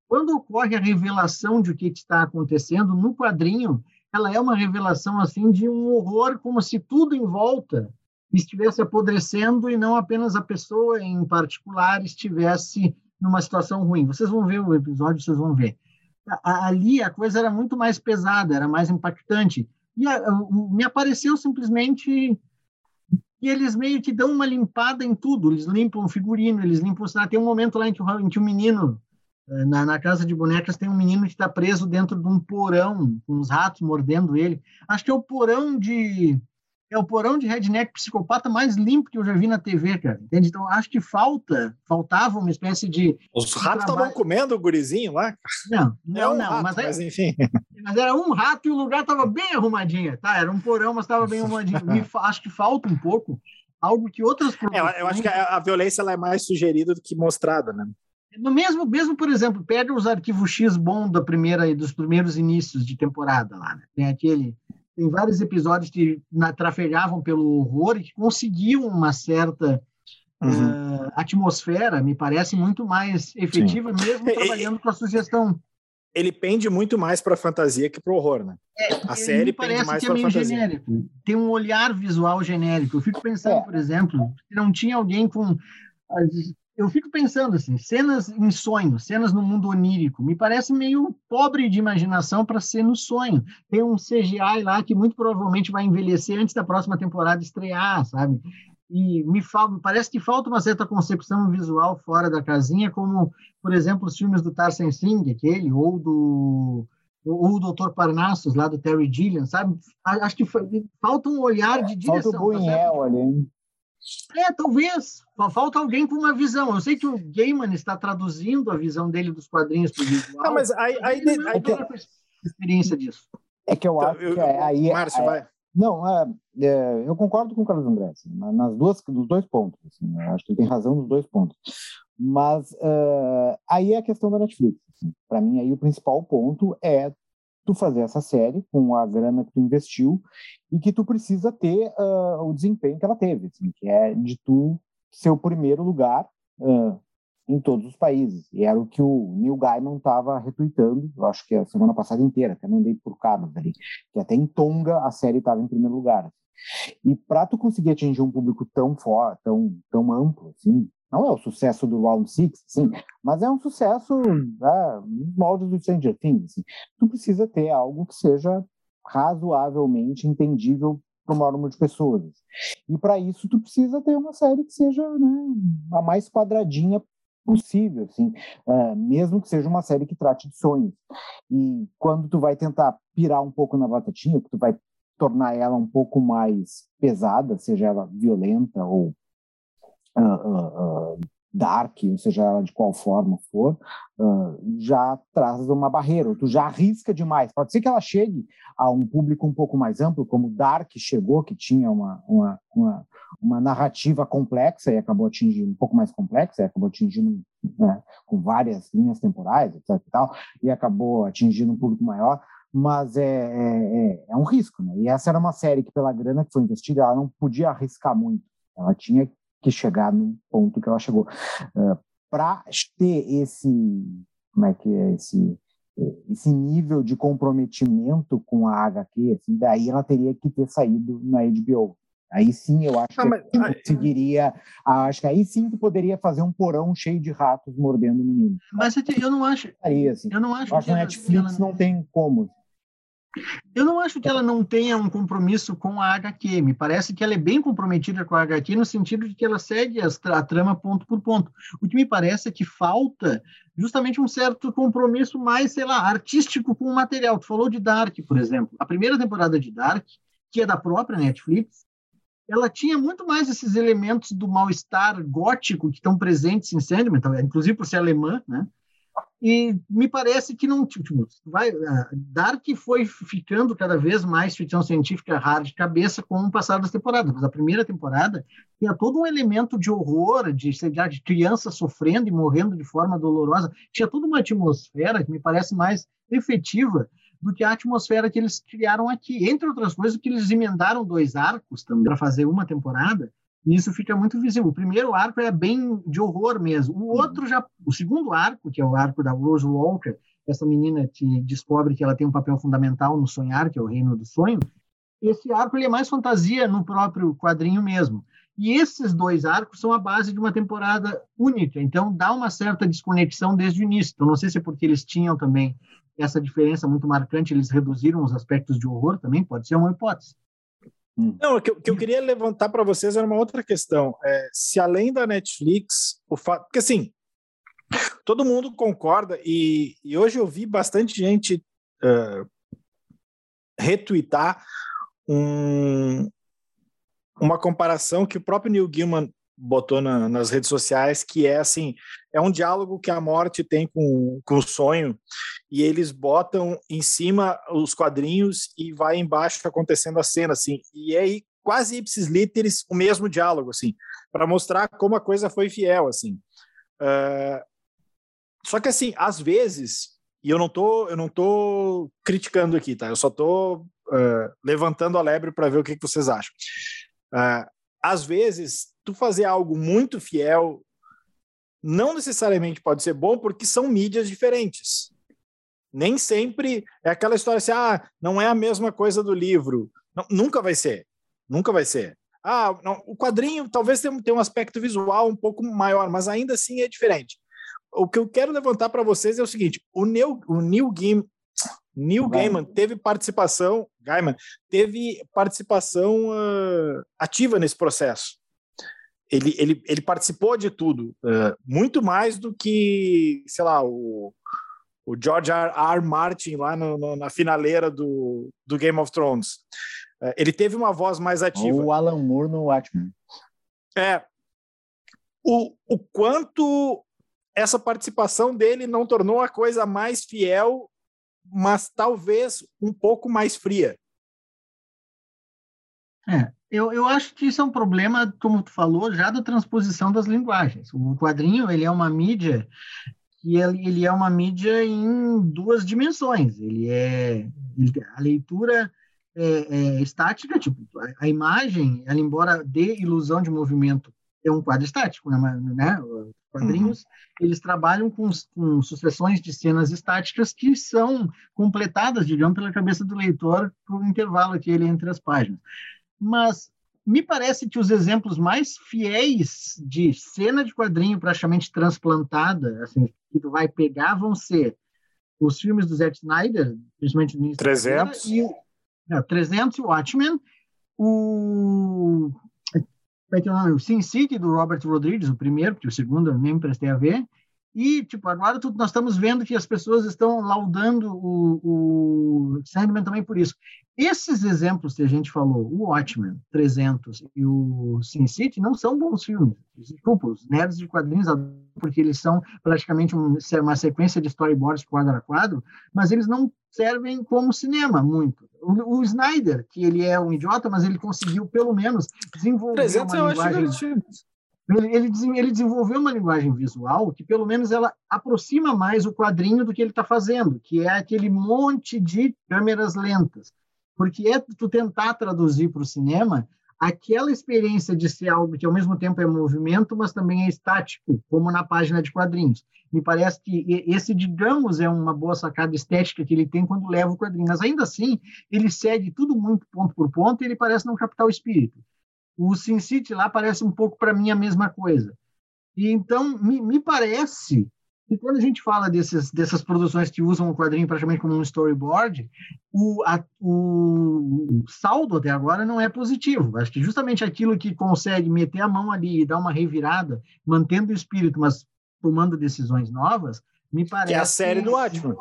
Quando ocorre a revelação de o que está acontecendo no quadrinho, ela é uma revelação assim de um horror, como se tudo em volta estivesse apodrecendo e não apenas a pessoa em particular estivesse numa situação ruim. Vocês vão ver o episódio, vocês vão ver. Ali a coisa era muito mais pesada, era mais impactante. E me apareceu simplesmente e eles meio que dão uma limpada em tudo. Eles limpam o figurino, eles limpam o Tem um momento lá em que o, em que o menino na, na, casa de bonecas tem um menino que está preso dentro de um porão, com os ratos mordendo ele. Acho que é o porão de. É o porão de redneck psicopata mais limpo que eu já vi na TV, cara. Entende? Então, acho que falta, faltava uma espécie de. Os ratos estavam comendo o gurizinho lá? Não, não, é um não. Rato, mas, mas, enfim. Mas era um rato e o lugar estava bem arrumadinho. Tá, era um porão, mas estava bem arrumadinho. Me, acho que falta um pouco algo que outras. É, eu acho que a, a violência é mais sugerida do que mostrada, né? No mesmo, mesmo, por exemplo, pega os arquivos X bom da primeira e dos primeiros inícios de temporada lá, né? Tem aquele, tem vários episódios que na, trafegavam pelo horror e que conseguiam uma certa uhum. uh, atmosfera, me parece muito mais efetiva, Sim. mesmo trabalhando com a sugestão. Ele pende muito mais para a fantasia que para o horror, né? É, a série pende mais para é fantasia. Genérico. Tem um olhar visual genérico. Eu fico pensando, é. por exemplo, se não tinha alguém com eu fico pensando assim, cenas em sonho, cenas no mundo onírico, me parece meio pobre de imaginação para ser no sonho. Tem um CGI lá que muito provavelmente vai envelhecer antes da próxima temporada estrear, sabe? E me parece que falta uma certa concepção visual fora da casinha, como, por exemplo, os filmes do Tarsem Singh, aquele, ou do ou o Dr. Parnassus, lá do Terry Gilliam, sabe? Acho que foi, falta um olhar de direção. Falta o Buñuel tá ali. É, talvez. Falta alguém com uma visão. Eu sei que o Gaiman está traduzindo a visão dele dos quadrinhos para o visual. Não, mas aí, aí, aí, aí experiência disso. É que eu então, acho eu, que é, aí. Márcio, é, vai. Não, é, é, eu concordo com o Carlos André, assim, nas duas, nos dois pontos. Assim, acho que ele tem razão nos dois pontos. Mas uh, aí é a questão da Netflix. Assim. Para mim, aí o principal ponto é tu fazer essa série com a grana que tu investiu e que tu precisa ter uh, o desempenho que ela teve, assim, que é de tu ser o primeiro lugar uh, em todos os países. E era o que o Neil Gaiman estava retweetando, eu acho que a semana passada inteira, até mandei por cabos ali, que até em Tonga a série estava em primeiro lugar. E para tu conseguir atingir um público tão forte, tão, tão amplo, assim, não é o sucesso do Round Six, sim, mas é um sucesso né, nos moldes do Stranger Things. Assim. Tu precisa ter algo que seja razoavelmente entendível para o maior número de pessoas. E para isso tu precisa ter uma série que seja né, a mais quadradinha possível, assim, uh, mesmo que seja uma série que trate de sonhos. E quando tu vai tentar pirar um pouco na batatinha, que tu vai tornar ela um pouco mais pesada, seja ela violenta ou uh, uh, dark, ou seja ela de qual forma for, já traz uma barreira, tu já arrisca demais. Pode ser que ela chegue a um público um pouco mais amplo, como Dark chegou, que tinha uma, uma, uma, uma narrativa complexa e acabou atingindo, um pouco mais complexa, e acabou atingindo né, com várias linhas temporais, etc. E, tal, e acabou atingindo um público maior mas é, é, é, é, um risco, né? E essa era uma série que, pela grana que foi investida, ela não podia arriscar muito. Ela tinha que chegar no ponto que ela chegou. Uh, ah, Para ter esse, como é que é, esse, esse nível de comprometimento com a HQ, assim, daí ela teria que ter saído na HBO. Aí sim eu acho ah, que mas, conseguiria. Acho que aí sim tu poderia fazer um porão cheio de ratos mordendo o menino. Mas eu não acho. Aí, assim, eu não acho, eu acho que, que Netflix ela... não tem como. Eu não acho que ela não tenha um compromisso com a HQ. Me parece que ela é bem comprometida com a HQ no sentido de que ela segue a trama ponto por ponto. O que me parece é que falta justamente um certo compromisso mais, sei lá, artístico com o material. Tu falou de Dark, por exemplo. A primeira temporada de Dark, que é da própria Netflix, ela tinha muito mais esses elementos do mal-estar gótico que estão presentes em Sandman, inclusive por ser alemã, né? E me parece que não tipo, vai uh, Dark foi ficando cada vez mais ficção científica rara de cabeça com o passar das temporadas. Mas a primeira temporada tinha todo um elemento de horror, de, de criança sofrendo e morrendo de forma dolorosa. Tinha toda uma atmosfera que me parece mais efetiva do que a atmosfera que eles criaram aqui. Entre outras coisas, que eles emendaram dois arcos também para fazer uma temporada, e isso fica muito visível. O primeiro arco é bem de horror mesmo. O outro já, o segundo arco, que é o arco da Rose Walker, essa menina que descobre que ela tem um papel fundamental no sonhar, que é o reino do sonho. Esse arco ele é mais fantasia no próprio quadrinho mesmo. E esses dois arcos são a base de uma temporada única, então dá uma certa desconexão desde o início. Então, não sei se é porque eles tinham também essa diferença muito marcante, eles reduziram os aspectos de horror também, pode ser uma hipótese. Hum. Não, o que, que, eu queria levantar para vocês era uma outra questão. É, se além da Netflix, o fato. Porque assim, todo mundo concorda, e, e hoje eu vi bastante gente uh, retweetar um, uma comparação que o próprio Neil Gaiman botou na, nas redes sociais, que é assim, é um diálogo que a morte tem com, com o sonho, e eles botam em cima os quadrinhos e vai embaixo acontecendo a cena, assim, e é aí quase ipsis literis o mesmo diálogo, assim, para mostrar como a coisa foi fiel, assim. Uh, só que assim, às vezes, e eu não tô, eu não tô criticando aqui, tá? Eu só tô uh, levantando a lebre para ver o que, que vocês acham. Uh, às vezes tu fazer algo muito fiel não necessariamente pode ser bom porque são mídias diferentes. Nem sempre é aquela história assim, ah, não é a mesma coisa do livro. Não, nunca vai ser. Nunca vai ser. Ah, não, o quadrinho talvez tenha, um aspecto visual um pouco maior, mas ainda assim é diferente. O que eu quero levantar para vocês é o seguinte: o Neil, o Neil, Gaiman, Neil Gaiman teve participação, Gaiman teve participação uh, ativa nesse processo ele, ele, ele participou de tudo, uh, muito mais do que, sei lá, o, o George R. R. Martin lá no, no, na finaleira do, do Game of Thrones. Uh, ele teve uma voz mais ativa. o Alan Moore no Watchmen. É. O, o quanto essa participação dele não tornou a coisa mais fiel, mas talvez um pouco mais fria. É, eu, eu acho que isso é um problema, como tu falou, já da transposição das linguagens. O quadrinho ele é uma mídia que ele, ele é uma mídia em duas dimensões. Ele é ele, a leitura é, é, estática, tipo a, a, imagem, ela embora dê ilusão de movimento, é um quadro estático, né? né? Os quadrinhos uhum. eles trabalham com, com sucessões de cenas estáticas que são completadas, digamos, pela cabeça do leitor por um intervalo aqui entre as páginas mas me parece que os exemplos mais fiéis de cena de quadrinho praticamente transplantada, assim, que tu vai pegar, vão ser os filmes do Zack Snyder, principalmente no 300 e é, 300 e Watchmen, o que é o nome? O Sin City do Robert Rodrigues, o primeiro, porque o segundo eu nem prestei a ver, e, tipo, agora tudo, nós estamos vendo que as pessoas estão laudando o, o Sandman também por isso. Esses exemplos que a gente falou, o Watchmen 300 e o Sin City, não são bons filmes. Desculpa, os nerds de quadrinhos, porque eles são praticamente uma sequência de storyboards quadro a quadro, mas eles não servem como cinema muito. O, o Snyder, que ele é um idiota, mas ele conseguiu pelo menos desenvolver 300 uma eu linguagem... Acho ele, ele, ele desenvolveu uma linguagem visual que, pelo menos, ela aproxima mais o quadrinho do que ele está fazendo, que é aquele monte de câmeras lentas porque é tu tentar traduzir para o cinema aquela experiência de ser algo que ao mesmo tempo é movimento, mas também é estático, como na página de quadrinhos. Me parece que esse, digamos, é uma boa sacada estética que ele tem quando leva o quadrinho, mas ainda assim ele segue tudo muito ponto por ponto e ele parece não captar o espírito. O Sin City lá parece um pouco para mim a mesma coisa. E então me, me parece e quando a gente fala desses, dessas produções que usam o quadrinho praticamente como um storyboard, o, a, o, saldo até agora não é positivo. Acho que justamente aquilo que consegue meter a mão ali e dar uma revirada, mantendo o espírito, mas tomando decisões novas, me parece. Que é a série do Atman.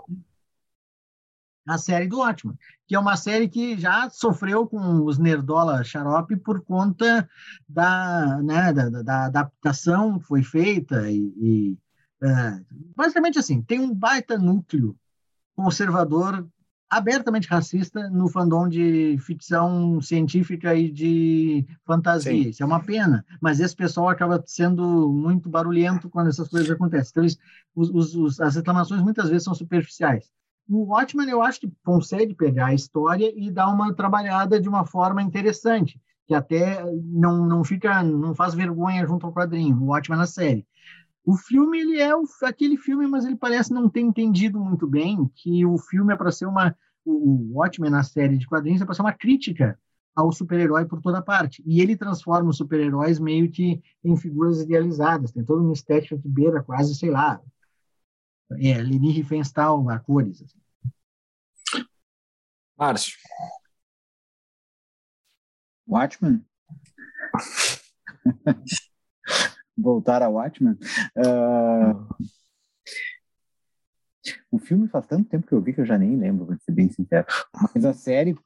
A série do Atman, que é uma série que já sofreu com os Nerdola Xarope por conta da, né, da, da, da adaptação que foi feita e, e é, basicamente assim, tem um baita núcleo conservador abertamente racista no fandom de ficção científica e de fantasia. Sim. Isso é uma pena, mas esse pessoal acaba sendo muito barulhento quando essas coisas acontecem. Então, eles, os, os, as reclamações muitas vezes são superficiais. O Watchmen, eu acho que consegue pegar a história e dar uma trabalhada de uma forma interessante, que até não, não fica, não faz vergonha junto ao quadrinho, o Watchmen na série. O filme ele é o, aquele filme, mas ele parece não ter entendido muito bem que o filme é para ser uma o, o Watchmen na série de quadrinhos é para ser uma crítica ao super-herói por toda parte. E ele transforma os super-heróis meio que em figuras idealizadas. Tem toda uma estética que beira quase, sei lá, é, Leni Riefenstahl a cores. Assim. Márcio. Watchmen? voltar a Watchmen. Uh, o filme faz tanto tempo que eu vi que eu já nem lembro, para ser bem sincero. Mas a série,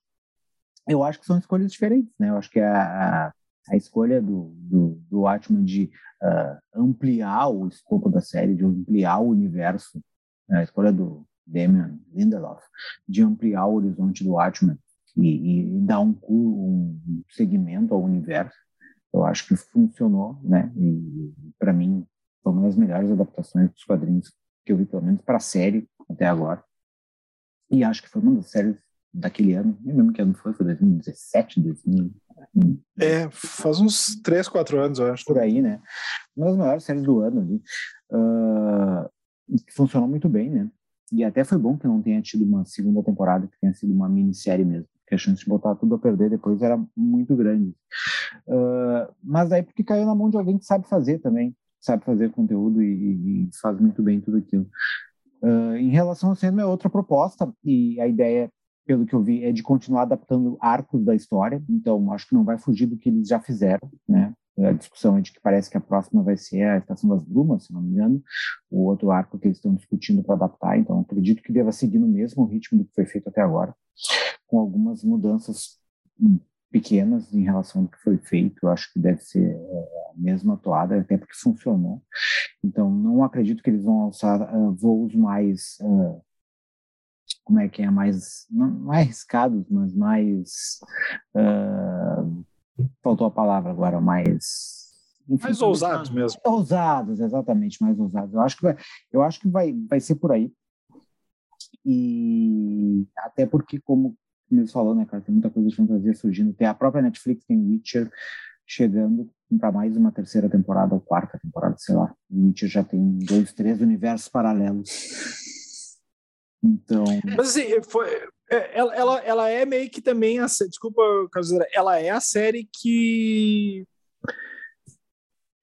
eu acho que são escolhas diferentes, né? Eu acho que a, a, escolha do, do, do Watchmen de uh, ampliar o escopo da série, de ampliar o universo, né? a escolha do Damien Lindelof de ampliar o horizonte do Watchmen e, e dar um, um segmento ao universo, eu acho que funcionou, né? E para mim foi uma das melhores adaptações dos quadrinhos que eu vi, pelo menos para a série até agora. E acho que foi uma das séries daquele ano, nem lembro que ano foi, foi 2017, 2000. É, faz uns 3, 4 anos, eu acho. Por aí, né? Uma das melhores séries do ano ali. Uh, funcionou muito bem, né? E até foi bom que não tenha tido uma segunda temporada, que tenha sido uma minissérie mesmo que a chance de botar tudo a perder depois era muito grande. Uh, mas aí porque caiu na mão de alguém que sabe fazer também, sabe fazer conteúdo e, e faz muito bem tudo aquilo. Uh, em relação ao cinema, é outra proposta, e a ideia, pelo que eu vi, é de continuar adaptando arcos da história, então acho que não vai fugir do que eles já fizeram, né? A discussão é de que parece que a próxima vai ser a Estação das Brumas, se não me engano, o outro arco que eles estão discutindo para adaptar, então acredito que deva seguir no mesmo ritmo do que foi feito até agora com algumas mudanças pequenas em relação ao que foi feito. Eu acho que deve ser é, mesma toada, até porque funcionou. Então, não acredito que eles vão alçar uh, voos mais, uh, como é que é, mais, não, não é arriscados, mas mais, uh, faltou a palavra agora, mais... Enfim, mais ousados mesmo. Ousados, exatamente, mais ousados. Eu acho que vai, eu acho que vai, vai ser por aí. E até porque, como você falou, né, cara, tem muita coisa de fantasia surgindo. Tem a própria Netflix, tem Witcher chegando para mais uma terceira temporada ou quarta temporada, sei lá. Witcher já tem dois, três universos paralelos. Então. Mas assim, foi, é, ela, ela, ela é meio que também a. Desculpa, Casuzeira, ela é a série que.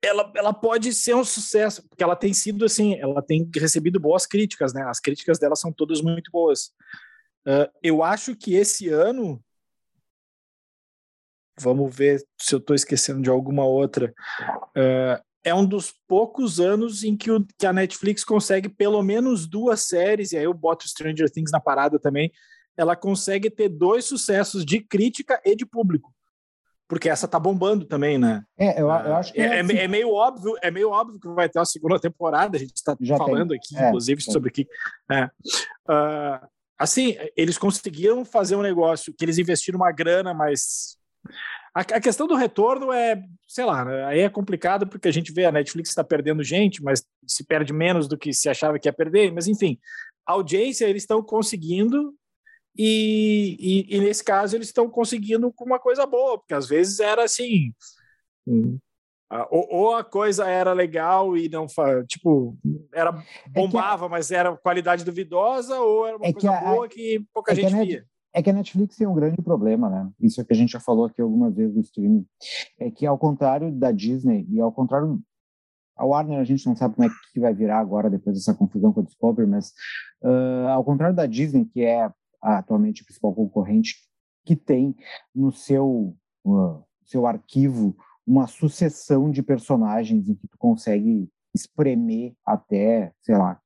Ela, ela pode ser um sucesso, porque ela tem sido assim, ela tem recebido boas críticas, né? As críticas dela são todas muito boas. Uh, eu acho que esse ano. Vamos ver se eu estou esquecendo de alguma outra. Uh, é um dos poucos anos em que, o, que, a Netflix consegue pelo menos duas séries, e aí eu boto Stranger Things na parada também. Ela consegue ter dois sucessos de crítica e de público. Porque essa tá bombando também, né? É, eu, eu acho que. É, é, assim. é, meio óbvio, é meio óbvio que vai ter uma segunda temporada. A gente está falando tem. aqui, é, inclusive, sobre o que. Uh, assim, eles conseguiram fazer um negócio que eles investiram uma grana, mas a, a questão do retorno é, sei lá, né, aí é complicado porque a gente vê a Netflix está perdendo gente, mas se perde menos do que se achava que ia perder, mas enfim, a audiência eles estão conseguindo e, e, e, nesse caso eles estão conseguindo com uma coisa boa, porque às vezes era assim, ah, ou, ou, a coisa era legal e não tipo era bombava, é que, mas era qualidade duvidosa, ou era uma é coisa que a, boa que pouca é gente que via. É que a Netflix tem um grande problema, né? Isso é que a gente já falou aqui algumas vezes do streaming. É que ao contrário da Disney e ao contrário a Warner a gente não sabe como é que vai virar agora depois dessa confusão com a Discovery, mas uh, ao contrário da Disney, que é atualmente o principal concorrente, que tem no seu uh, seu arquivo uma sucessão de personagens em que tu consegue espremer até, sei lá,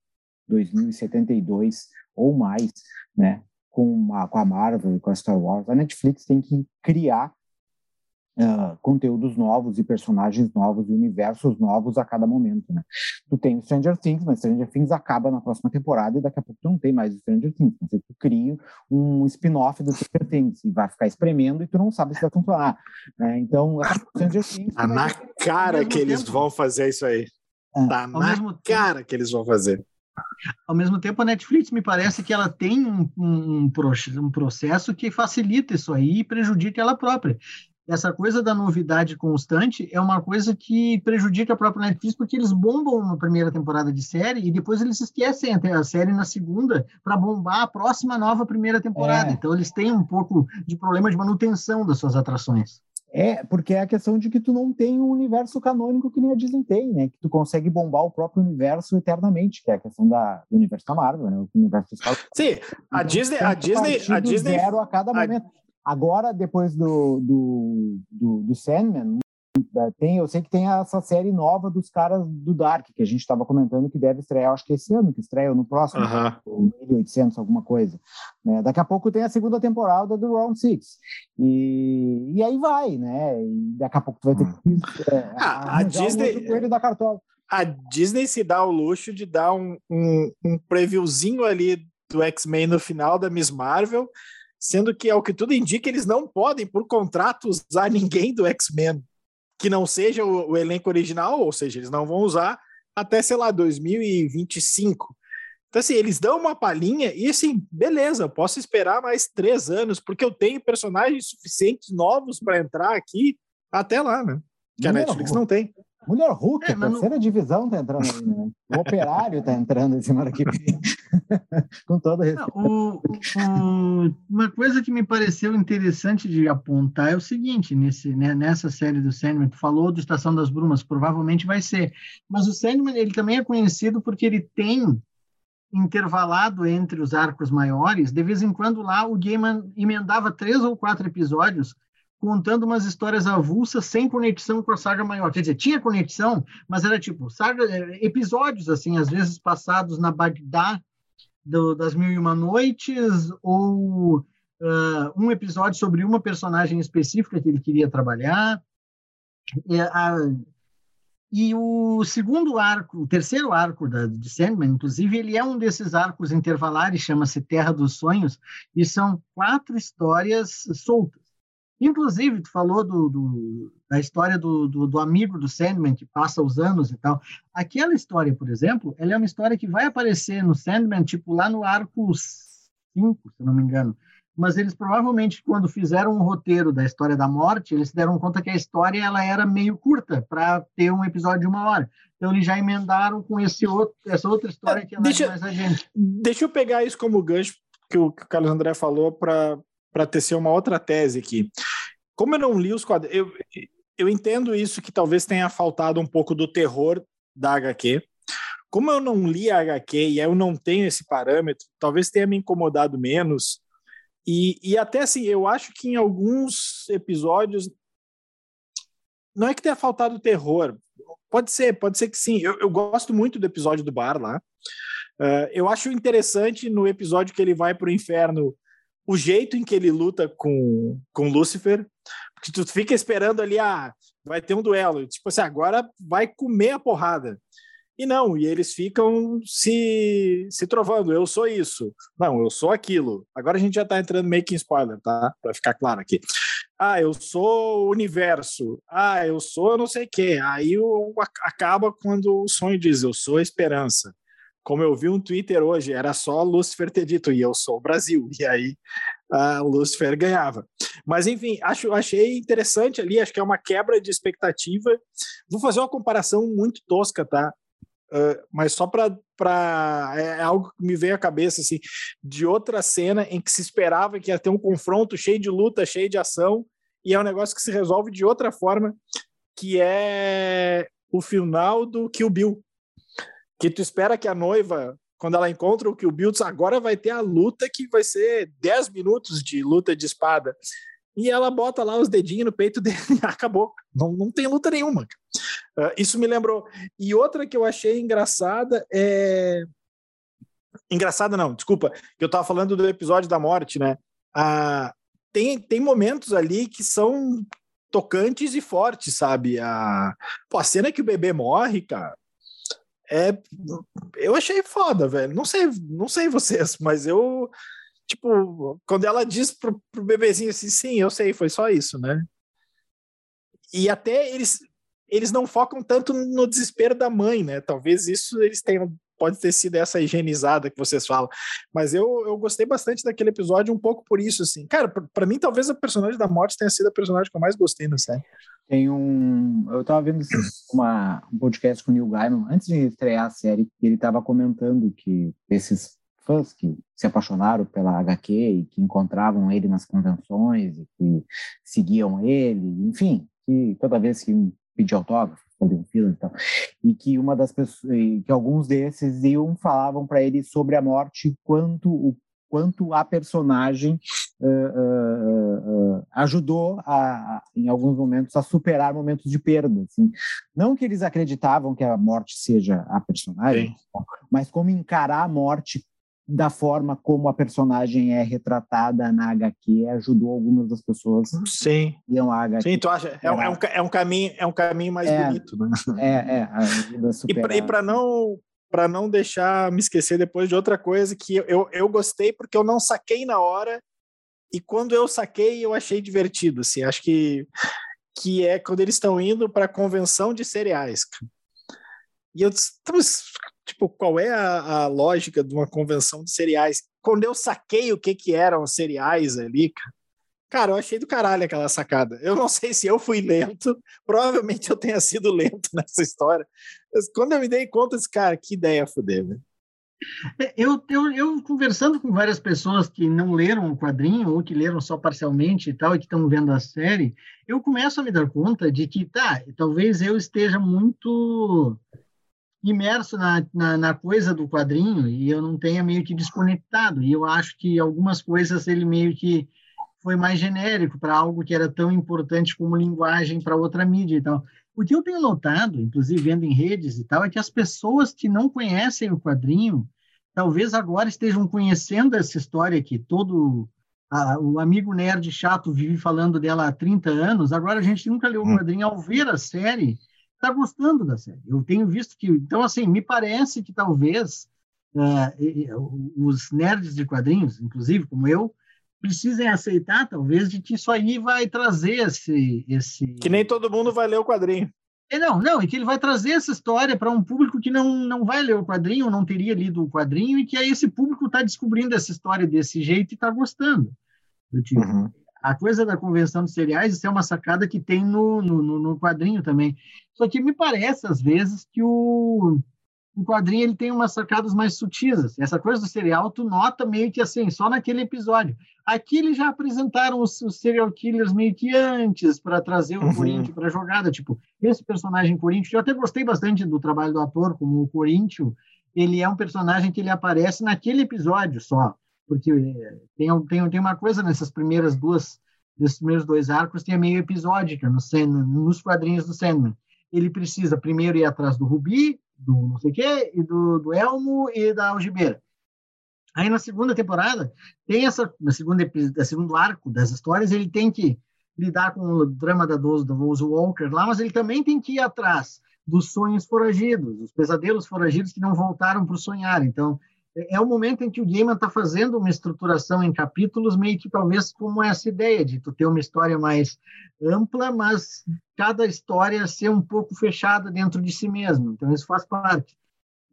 2072 ou mais, né? Com a, com a Marvel e com a Star Wars. A Netflix tem que criar uh, conteúdos novos e personagens novos e universos novos a cada momento, né? Tu tem Stranger Things, mas Stranger Things acaba na próxima temporada e daqui a pouco tu não tem mais Stranger Things. Então, tu cria um spin-off do Stranger Things e vai ficar espremendo e tu não sabe se vai funcionar. Né? Então, Stranger Things... Tá na cara que eles vão fazer isso aí. É. Tá na cara que eles vão fazer. Ao mesmo tempo, a Netflix me parece que ela tem um, um, um, processo que facilita isso aí e prejudica ela própria essa coisa da novidade constante é uma coisa que prejudica a própria Netflix, porque eles bombam uma primeira temporada de série e depois eles esquecem a série na segunda para bombar a próxima nova primeira temporada. É. Então eles têm um pouco de problema de manutenção das suas atrações. É, porque é a questão de que tu não tem um universo canônico que nem a Disney tem, né? Que tu consegue bombar o próprio universo eternamente, que é a questão da, do universo da Marvel, né? O universo Sim, a então, Disney, a Disney, a Disney zero a cada momento. Agora, depois do, do, do, do Sandman, é, tem, eu sei que tem essa série nova dos caras do Dark, que a gente estava comentando que deve estrear, acho que esse ano, que estreia no próximo, uhum. 1800, alguma coisa. Né? Daqui a pouco tem a segunda temporada do Round Six. E, e aí vai, né? E daqui a pouco tu vai ter que. É, ah, a Disney. Um da cartola. A Disney se dá o luxo de dar um, um, um previewzinho ali do X-Men no final da Miss Marvel sendo que, ao que tudo indica, eles não podem, por contrato, usar ninguém do X-Men que não seja o, o, elenco original, ou seja, eles não vão usar até, sei lá, 2025. Então, assim, eles dão uma palhinha e, assim, beleza, posso esperar mais três anos, porque eu tenho personagens suficientes novos para entrar aqui até lá, né? Que a Netflix não tem. Mulher Hulk, é, a terceira não... divisão tá entrando aí, né? O operário tá entrando em semana que vem. Com todo respeito. O, o, uma coisa que me pareceu interessante de apontar é o seguinte, nesse, né, nessa série do Sandman, tu falou do Estação das Brumas, provavelmente vai ser. Mas o Sandman, ele também é conhecido porque ele tem intervalado entre os arcos maiores, de vez em quando lá o Gaiman emendava três ou quatro episódios contando umas histórias avulsas sem conexão com a saga maior. Quer dizer, tinha conexão, mas era tipo saga, é, episódios, assim, às vezes passados na Bagdá do, das Mil e Uma Noites, ou uh, um episódio sobre uma personagem específica que ele queria trabalhar. A, E o segundo arco, o terceiro arco da, de Sandman, inclusive, ele é um desses arcos intervalares, chama-se Terra dos Sonhos, e são quatro histórias soltas. Inclusive, tu falou do, do da história do, do, do, amigo do Sandman, que passa os anos e tal. Aquela história, por exemplo, ela é uma história que vai aparecer no Sandman, tipo, lá no arco 5, se não me engano mas eles provavelmente, quando fizeram um roteiro da história da morte, eles se deram conta que a história ela era meio curta para ter um episódio de uma hora. Então eles já emendaram com esse outro, essa outra história que é deixa, mais a gente. Deixa eu pegar isso como gancho que o, que o Carlos André falou para tecer uma outra tese aqui. Como eu não li os quadrinhos, eu, eu entendo isso que talvez tenha faltado um pouco do terror da HQ. Como eu não li a HQ e eu não tenho esse parâmetro, talvez tenha me incomodado menos e, e até assim, eu acho que em alguns episódios não é que tenha faltado terror. Pode ser, pode ser que sim. Eu, eu gosto muito do episódio do bar lá. Uh, eu acho interessante no episódio que ele vai para o inferno o jeito em que ele luta com, com Lúcifer. Porque tu fica esperando ali, ah, vai ter um duelo. Tipo assim, agora vai comer a porrada. E não, e eles ficam se, se trovando. Eu sou isso. Não, eu sou aquilo. Agora a gente já está entrando meio que em spoiler, tá? Para ficar claro aqui. Ah, eu sou o universo. Ah, eu sou não sei o quê. Aí o, acaba quando o sonho diz: Eu sou a esperança. Como eu vi um Twitter hoje, era só Lúcifer ter dito, e eu sou o Brasil. E aí o Lúcifer ganhava. Mas, enfim, acho, achei interessante ali, acho que é uma quebra de expectativa. Vou fazer uma comparação muito tosca, tá? Uh, mas só para é, é, algo que me veio à cabeça assim de outra cena em que se esperava que ia ter um confronto cheio de luta, cheio de ação e é um negócio que se resolve de outra forma, que é o final do Kill Bill. Que tu espera que a noiva, quando ela encontra o Kill Bill, agora vai ter a luta que vai ser 10 minutos de luta de espada. E ela bota lá os dedinhos no peito dele e acabou. Não, não tem luta nenhuma. Uh, isso me lembrou. E outra que eu achei engraçada é. Engraçada não, desculpa, que eu estava falando do episódio da morte, né? Ah, tem, tem momentos ali que são tocantes e fortes, sabe? A, pô, a cena que o bebê morre, cara, é, eu achei foda, velho. Não sei, não sei vocês, mas eu, tipo, quando ela diz pro, pro bebezinho assim, sim, eu sei, foi só isso, né? E até eles, eles não focam tanto no desespero da mãe, né? Talvez isso eles tenham pode ter sido essa higienizada que vocês falam. Mas eu, eu gostei bastante daquele episódio um pouco por isso, assim. Cara, para mim, talvez a personagem da morte tenha sido a personagem que eu mais gostei na série. Tem um... Eu tava vendo uma, um podcast com o Neil Gaiman, antes de estrear a série, e ele tava comentando que esses fãs que se apaixonaram pela HQ e que encontravam ele nas convenções e que seguiam ele, enfim, que toda vez que pedir autógrafo, fazer um filme e tal, e que uma das pessoas, que alguns desses iam falavam para ele sobre a morte, quanto o quanto a personagem uh, uh, uh, ajudou a, a, em alguns momentos a superar momentos de perda. Assim. Não que eles acreditavam que a morte seja a personagem, Sim. mas como encarar a morte da forma como a personagem é retratada na HQ ajudou algumas das pessoas sim iam a HQ. Sim, tu acha? É, um, é, um, é um caminho é um caminho mais é, bonito, né? É, é. E para não para não deixar me esquecer depois de outra coisa que eu, eu gostei porque eu não saquei na hora e quando eu saquei eu achei divertido, assim, acho que que é quando eles estão indo para a convenção de cereais. E eu disse, tipo, qual é a, a, lógica de uma convenção de cereais? Quando eu saquei o que que eram cereais ali, cara, eu achei do caralho aquela sacada. Eu não sei se eu fui lento, provavelmente eu tenha sido lento nessa história. Mas quando eu me dei conta, disse, cara, que ideia foder, velho. É, eu, eu, eu, conversando com várias pessoas que não leram o quadrinho ou que leram só parcialmente e tal, e que estão vendo a série, eu começo a me dar conta de que, tá, talvez eu esteja muito imerso na, na, na, coisa do quadrinho e eu não tenha meio que desconectado. E eu acho que algumas coisas ele meio que foi mais genérico para algo que era tão importante como linguagem para outra mídia e tal. O que eu tenho notado, inclusive vendo em redes e tal, é que as pessoas que não conhecem o quadrinho, talvez agora estejam conhecendo essa história que todo a, o amigo nerd chato vive falando dela há 30 anos, agora a gente nunca leu o hum. quadrinho ao ver a série, está gostando da série. Eu tenho visto que, então, assim, me parece que talvez uh, os nerds de quadrinhos, inclusive como eu, precisem aceitar, talvez, de que isso aí vai trazer esse, esse. Que nem todo mundo vai ler o quadrinho. É, não, não, e que ele vai trazer essa história para um público que não, não vai ler o quadrinho, não teria lido o quadrinho, e que aí esse público está descobrindo essa história desse jeito e está gostando. Tipo, uhum. A coisa da convenção de cereais, isso é uma sacada que tem no, no, no quadrinho também. Só que me parece, às vezes, que o, o quadrinho ele tem umas sacadas mais sutis. Assim. Essa coisa do serial, tu nota meio que assim, só naquele episódio. Aqui eles já apresentaram os, os serial killers meio que antes, para trazer o uhum. Corinthians para a jogada. Tipo, esse personagem Corinthians, eu até gostei bastante do trabalho do ator, como o Corinthians, ele é um personagem que ele aparece naquele episódio só porque eh, tem, tem, tem uma coisa nessas primeiras duas, nesses primeiros dois arcos, tem a meio episódica no nos quadrinhos do Sandman. Ele precisa primeiro ir atrás do Rubi, do não sei o quê, e do, do Elmo e da Algibeira. Aí na segunda temporada, tem essa, na segunda, na segundo arco das histórias, ele tem que lidar com o drama da Rose, da Rose Walker lá, mas ele também tem que ir atrás dos sonhos foragidos, dos pesadelos foragidos que não voltaram para sonhar. Então, é o momento em que o Gaiman está fazendo uma estruturação em capítulos, meio que talvez como essa ideia de tu ter uma história mais ampla, mas cada história ser um pouco fechada dentro de si mesmo. Então isso faz parte.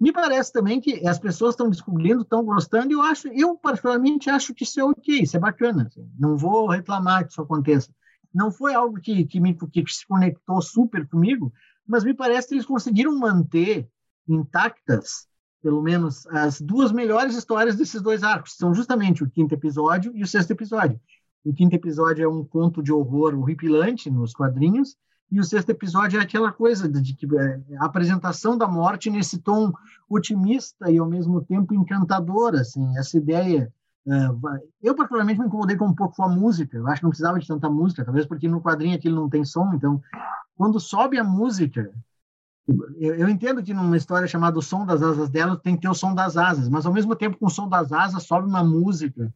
Me parece também que as pessoas estão descobrindo, estão gostando, e eu acho, eu particularmente acho que isso é ok, isso é bacana. Assim. Não vou reclamar que isso aconteça. Não foi algo que, que, me, que se conectou super comigo, mas me parece que eles conseguiram manter intactas pelo menos as duas melhores histórias desses dois arcos. São justamente o quinto episódio e o sexto episódio. O quinto episódio é um conto de horror horripilante nos quadrinhos, e o sexto episódio é aquela coisa de, que é, a apresentação da morte nesse tom otimista e ao mesmo tempo encantador, assim, essa ideia. Uh, eu particularmente me incomodei com um pouco com a música. Eu acho que não precisava de tanta música, talvez porque no quadrinho aquilo não tem som. Então, quando sobe a música, eu, eu, entendo que numa história chamada O Som das Asas dela tem que ter o som das asas, mas ao mesmo tempo com o som das asas sobe uma música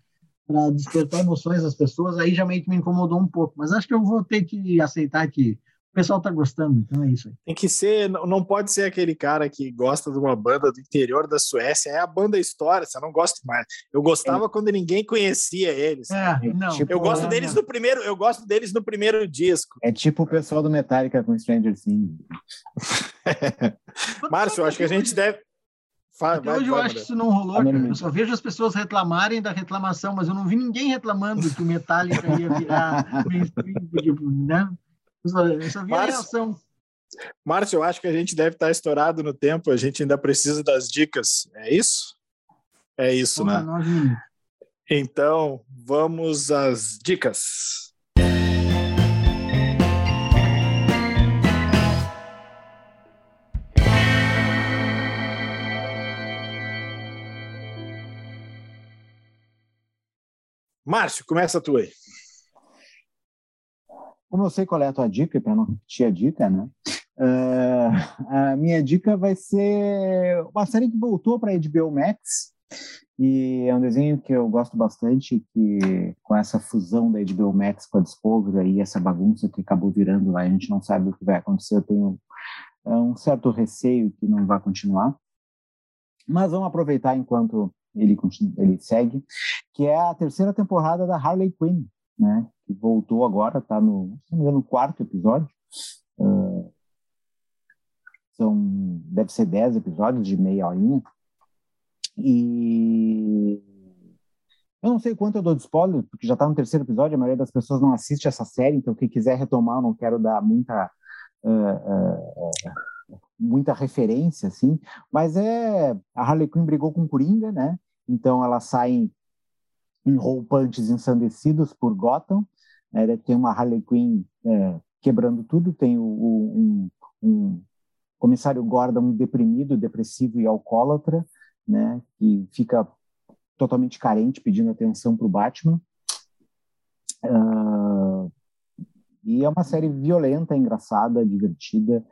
para despertar emoções das pessoas, aí já meio que me incomodou um pouco. Mas acho que eu vou ter que aceitar que o pessoal está gostando, então é isso aí. Tem que ser, não pode ser aquele cara que gosta de uma banda do interior da Suécia, é a banda história, você não gosta mais. Eu gostava é. quando ninguém conhecia eles. É, não. Tipo, eu gosto é, deles no primeiro, eu gosto deles no primeiro disco. É tipo o pessoal do Metallica com Stranger Things. Márcio, acho que a gente deve Até vai, hoje vai, eu acho que isso não rolou, cara. Eu só vejo as pessoas reclamarem da reclamação, mas eu não vi ninguém reclamando que o Metallica ia virar mainstream, tipo, né? Eu só vi Márcio, reação. Márcio, eu acho que a gente deve estar estourado no tempo, a gente ainda precisa das dicas. É isso? É isso, né? Então, vamos às dicas. Márcio, começa tu aí. Como eu sei qual é a tua dica, para não repetir a dica, né? Uh, a minha dica vai ser uma série que voltou para HBO Max e é um desenho que eu gosto bastante, que com essa fusão da HBO Max com a Discovery e essa bagunça que acabou virando lá, a gente não sabe o que vai acontecer, eu tenho é um certo receio que não vai continuar. Mas vamos aproveitar enquanto ele, continua, ele segue, que é a terceira temporada da Harley Quinn, né? Que voltou agora, está no, no quarto episódio. Uh, são, deve ser dez episódios de meia horinha. E eu não sei quanto eu dou de spoiler, porque já está no terceiro episódio, a maioria das pessoas não assiste essa série, então quem quiser retomar, eu não quero dar muita uh, uh, muita referência, assim, mas é a Harley Quinn brigou com o Coringa, né? Então ela sai em roupantes ensandecidos por Gotham. Né? Tem uma Harley Quinn é, quebrando tudo, tem o, o, um, um, comissário Gordon deprimido, depressivo e alcoólatra, né? que fica totalmente carente, pedindo atenção para o Batman. Uh, e é uma série violenta, engraçada, divertida.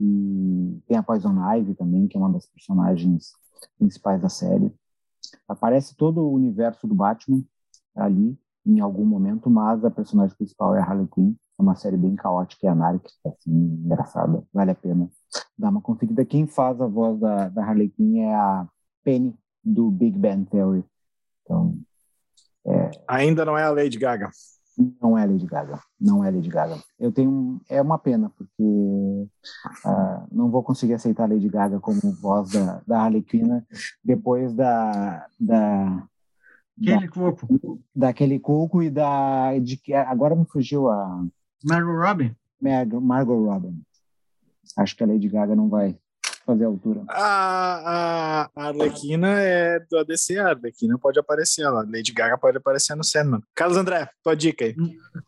E tem a Poison Ivy também, que é uma das personagens principais da série. Aparece todo o universo do Batman ali em algum momento, mas a personagem principal é a Harley Quinn É uma série bem caótica e anárquica, assim, engraçada. Vale a pena dar uma conferida. Quem faz a voz da, da Harley Quinn é a Penny, do Big Bang Theory. Então, é... Ainda não é a Lady Gaga. Não é Lady Gaga. Não é Lady Gaga. Eu tenho. É uma pena, porque uh, não vou conseguir aceitar a Lady Gaga como voz da, da Harley Quinn depois da. da Aquele coco. Daquele coco e da. De, agora me fugiu a. Margot Robin? Margot, Margot Robin. Acho que a Lady Gaga não vai fazer a altura. A, a, a Arlequina é do ADC, a Arlequina pode aparecer lá. Lady Gaga pode aparecer no Sandman. Carlos André, tua dica aí.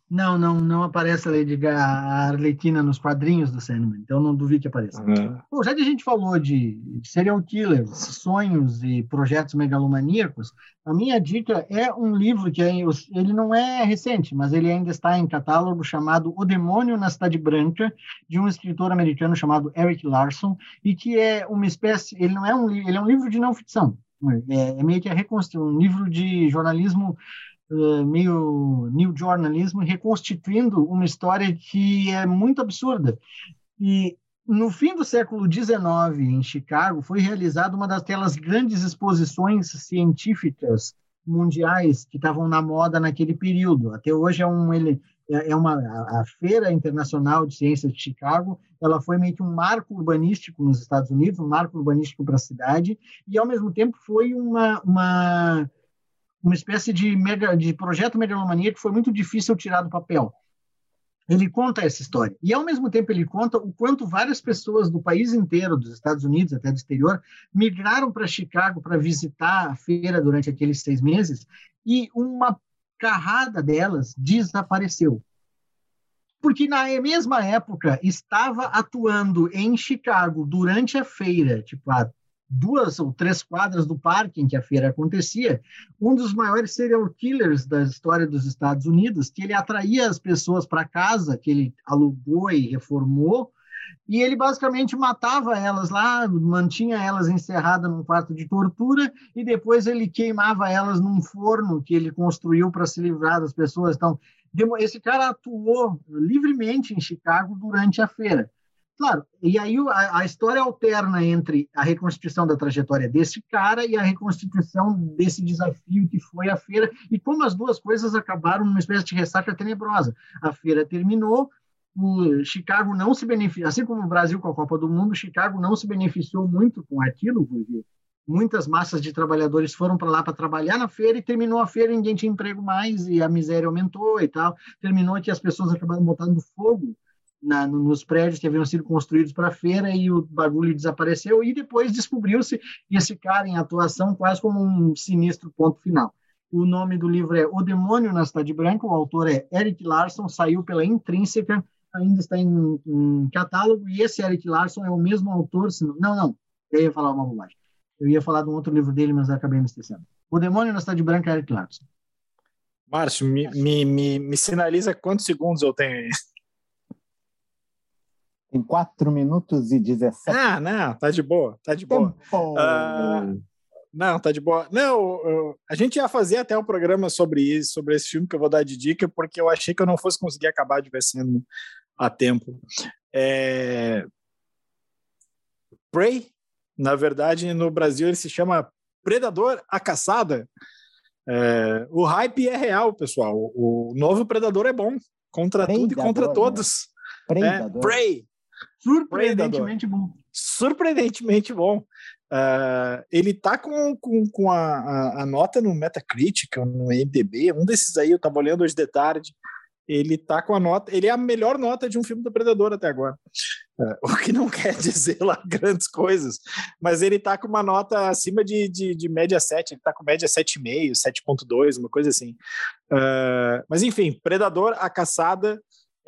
Não, não, não aparece a Lady Gaga, a Arlequina nos quadrinhos do Sandman, então não duvido que apareça. Uhum. Bom, já que a gente falou de serial killers, sonhos e projetos megalomaníacos, a minha dica é um livro que é, ele não é recente, mas ele ainda está em catálogo chamado O Demônio na Cidade Branca, de um escritor americano chamado Eric Larson, e que é uma espécie, ele não é um ele é um livro de não ficção, é, é meio que a um livro de jornalismo uh, meio new jornalismo, reconstituindo uma história que é muito absurda. E no fim do século XIX, em Chicago, foi realizada uma daquelas grandes exposições científicas mundiais que estavam na moda naquele período. Até hoje é um ele é, é uma a, Feira Internacional de Ciências de Chicago, ela foi meio que um marco urbanístico nos Estados Unidos, um marco urbanístico para a cidade, e ao mesmo tempo foi uma, uma uma espécie de mega de projeto megalomaníaco que foi muito difícil tirar do papel ele conta essa história. E, ao mesmo tempo, ele conta o quanto várias pessoas do país inteiro, dos Estados Unidos até do exterior, migraram para Chicago para visitar a feira durante aqueles seis meses e uma carrada delas desapareceu. Porque, na mesma época, estava atuando em Chicago durante a feira, tipo, há duas ou três quadras do parque em que a feira acontecia, um dos maiores serial killers da história dos Estados Unidos, que ele atraía as pessoas para casa, que ele alugou e reformou, e ele basicamente matava elas lá, mantinha elas encerradas num quarto de tortura e depois ele queimava elas num forno que ele construiu para se livrar das pessoas. Então, esse cara atuou livremente em Chicago durante a feira. Claro, e aí a, a, história alterna entre a reconstituição da trajetória desse cara e a reconstituição desse desafio que foi a feira, e como as duas coisas acabaram numa espécie de ressaca tenebrosa. A feira terminou, o Chicago não se beneficiou, assim como o Brasil com a Copa do Mundo, Chicago não se beneficiou muito com aquilo, porque muitas massas de trabalhadores foram para lá para trabalhar na feira e terminou a feira, ninguém tinha emprego mais e a miséria aumentou e tal. Terminou que as pessoas acabaram botando fogo na, nos prédios que haviam sido construídos para a feira e o bagulho desapareceu e depois descobriu-se esse cara em atuação quase como um sinistro ponto final. O nome do livro é O Demônio na Cidade Branca, o autor é Eric Larson, saiu pela Intrínseca, ainda está em, em catálogo, e esse Eric Larson é o mesmo autor, não, não, não, eu ia falar uma bobagem. Eu ia falar de um outro livro dele, mas acabei me esquecendo. O Demônio na Cidade Branca, Eric Larson. Márcio, me, me, me, me sinaliza quantos segundos eu tenho aí. Tem 4 minutos e 17. Ah, não, tá de boa, tá de boa. Uh, não, tá de boa. Não, eu, a gente ia fazer até um programa sobre isso, sobre esse filme que eu vou dar de dica, porque eu achei que eu não fosse conseguir acabar de ver sendo a tempo. É... Prey, na verdade, no Brasil ele se chama Predador a Caçada. É... O hype é real, pessoal. O novo Predador é bom, contra Predador, tudo e contra né? todos. Predador. É, Prey, Surpreendentemente bom. Surpreendentemente bom. Uh, ele tá com, com, com a, a, a, nota no Metacritic, no MDB, um desses aí, eu tava olhando hoje de tarde. Ele tá com a nota, ele é a melhor nota de um filme do Predador até agora. Uh, o que não quer dizer lá grandes coisas, mas ele tá com uma nota acima de, de, de média 7, ele tá com média 7,5, 7,2, uma coisa assim. Uh, mas enfim, Predador, A Caçada,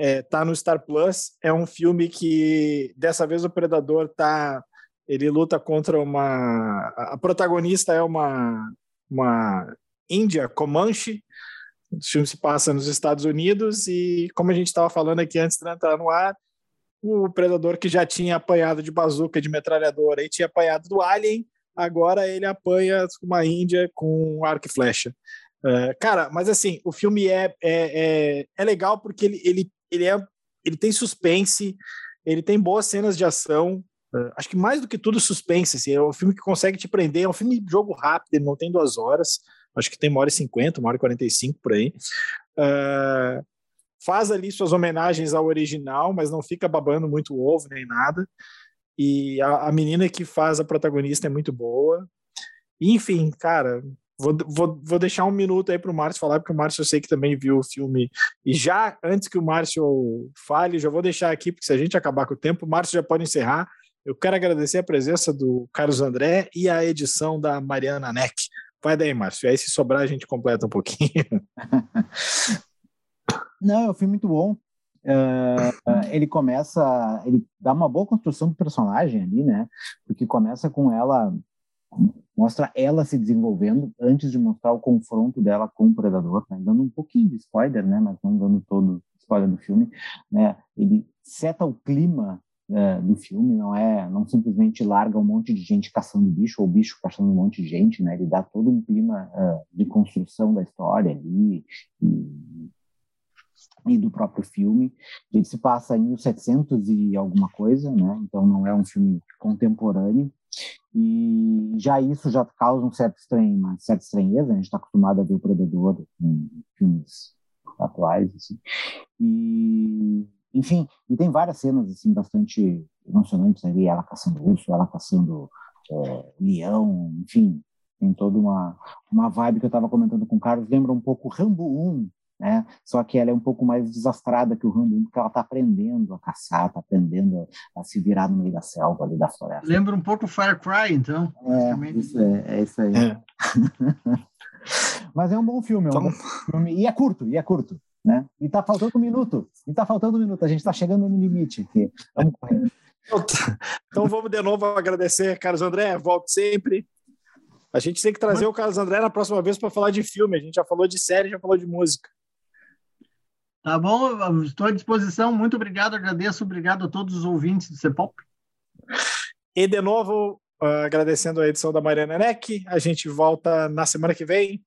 é, tá no Star Plus. É um filme que dessa vez o predador tá ele luta contra uma a protagonista é uma uma índia Comanche. O filme se passa nos Estados Unidos e como a gente estava falando aqui antes de entrar no ar, o predador que já tinha apanhado de bazuca, de metralhadora e tinha apanhado do Alien, agora ele apanha uma índia com arco e flecha. Uh, cara, mas assim, o filme é, é, é, é legal porque ele, ele ele é ele tem suspense, ele tem boas cenas de ação. Uh, acho que mais do que tudo suspense, assim, é um filme que consegue te prender, é um filme de jogo rápido, ele não tem duas horas, acho que tem uma hora e cinquenta, uma hora e quarenta e cinco por aí. Uh, faz ali suas homenagens ao original, mas não fica babando muito ovo nem nada. E a, a menina que faz a protagonista é muito boa. Enfim, cara, Vou, vou, vou deixar um minuto aí para o Márcio falar, porque o Márcio eu sei que também viu o filme. E já, antes que o Márcio fale, já vou deixar aqui, porque se a gente acabar com o tempo, o Márcio já pode encerrar. Eu quero agradecer a presença do Carlos André e a edição da Mariana Neck. Vai daí, Márcio. Aí, se sobrar, a gente completa um pouquinho. Não, é um filme muito bom. Uh, ele começa, ele dá uma boa construção do personagem ali, né? Porque começa com ela mostra ela se desenvolvendo antes de mostrar o confronto dela com o predador, né? dando um pouquinho de spoiler, né, mas não dando todo spoiler do filme, né? Ele seta o clima é, do filme, não é, não simplesmente larga um monte de gente caçando bicho ou bicho caçando um monte de gente, né? Ele dá todo um clima uh, de construção da história ali e, e do próprio filme. Ele se passa em 1700 e alguma coisa, né? Então não é um filme contemporâneo. E já isso já causa um certo estranho, uma certa estranheza, a gente está acostumado a ver o Predador em filmes atuais, assim. E, enfim, e tem várias cenas, assim, bastante emocionantes ali, ela caçando urso, ela caçando é, leão, enfim, tem toda uma, uma vibe que eu estava comentando com o Carlos, lembra um pouco Rambo 1, né? Só que ela é um pouco mais desastrada que o Rambo, porque ela está aprendendo a caçar, está aprendendo a, a, se virar no meio da selva ali da floresta. Lembra um pouco Fire Cry, então. É, isso, é, é isso aí. É. Mas é um bom filme, é um bom filme, e é curto, e é curto, né? E está faltando um minuto, e está faltando um minuto, a gente está chegando no limite aqui. Vamos correr. Então, vamos de novo agradecer, Carlos André, volte sempre. A gente tem que trazer o Carlos André na próxima vez para falar de filme. A gente já falou de série, já falou de música. Tá bom, estou à disposição. Muito obrigado, agradeço. Obrigado a todos os ouvintes do CEPOP. E de novo, uh, agradecendo a edição da Mariana Neck. A gente volta na semana que vem.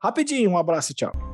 Rapidinho, um abraço e tchau.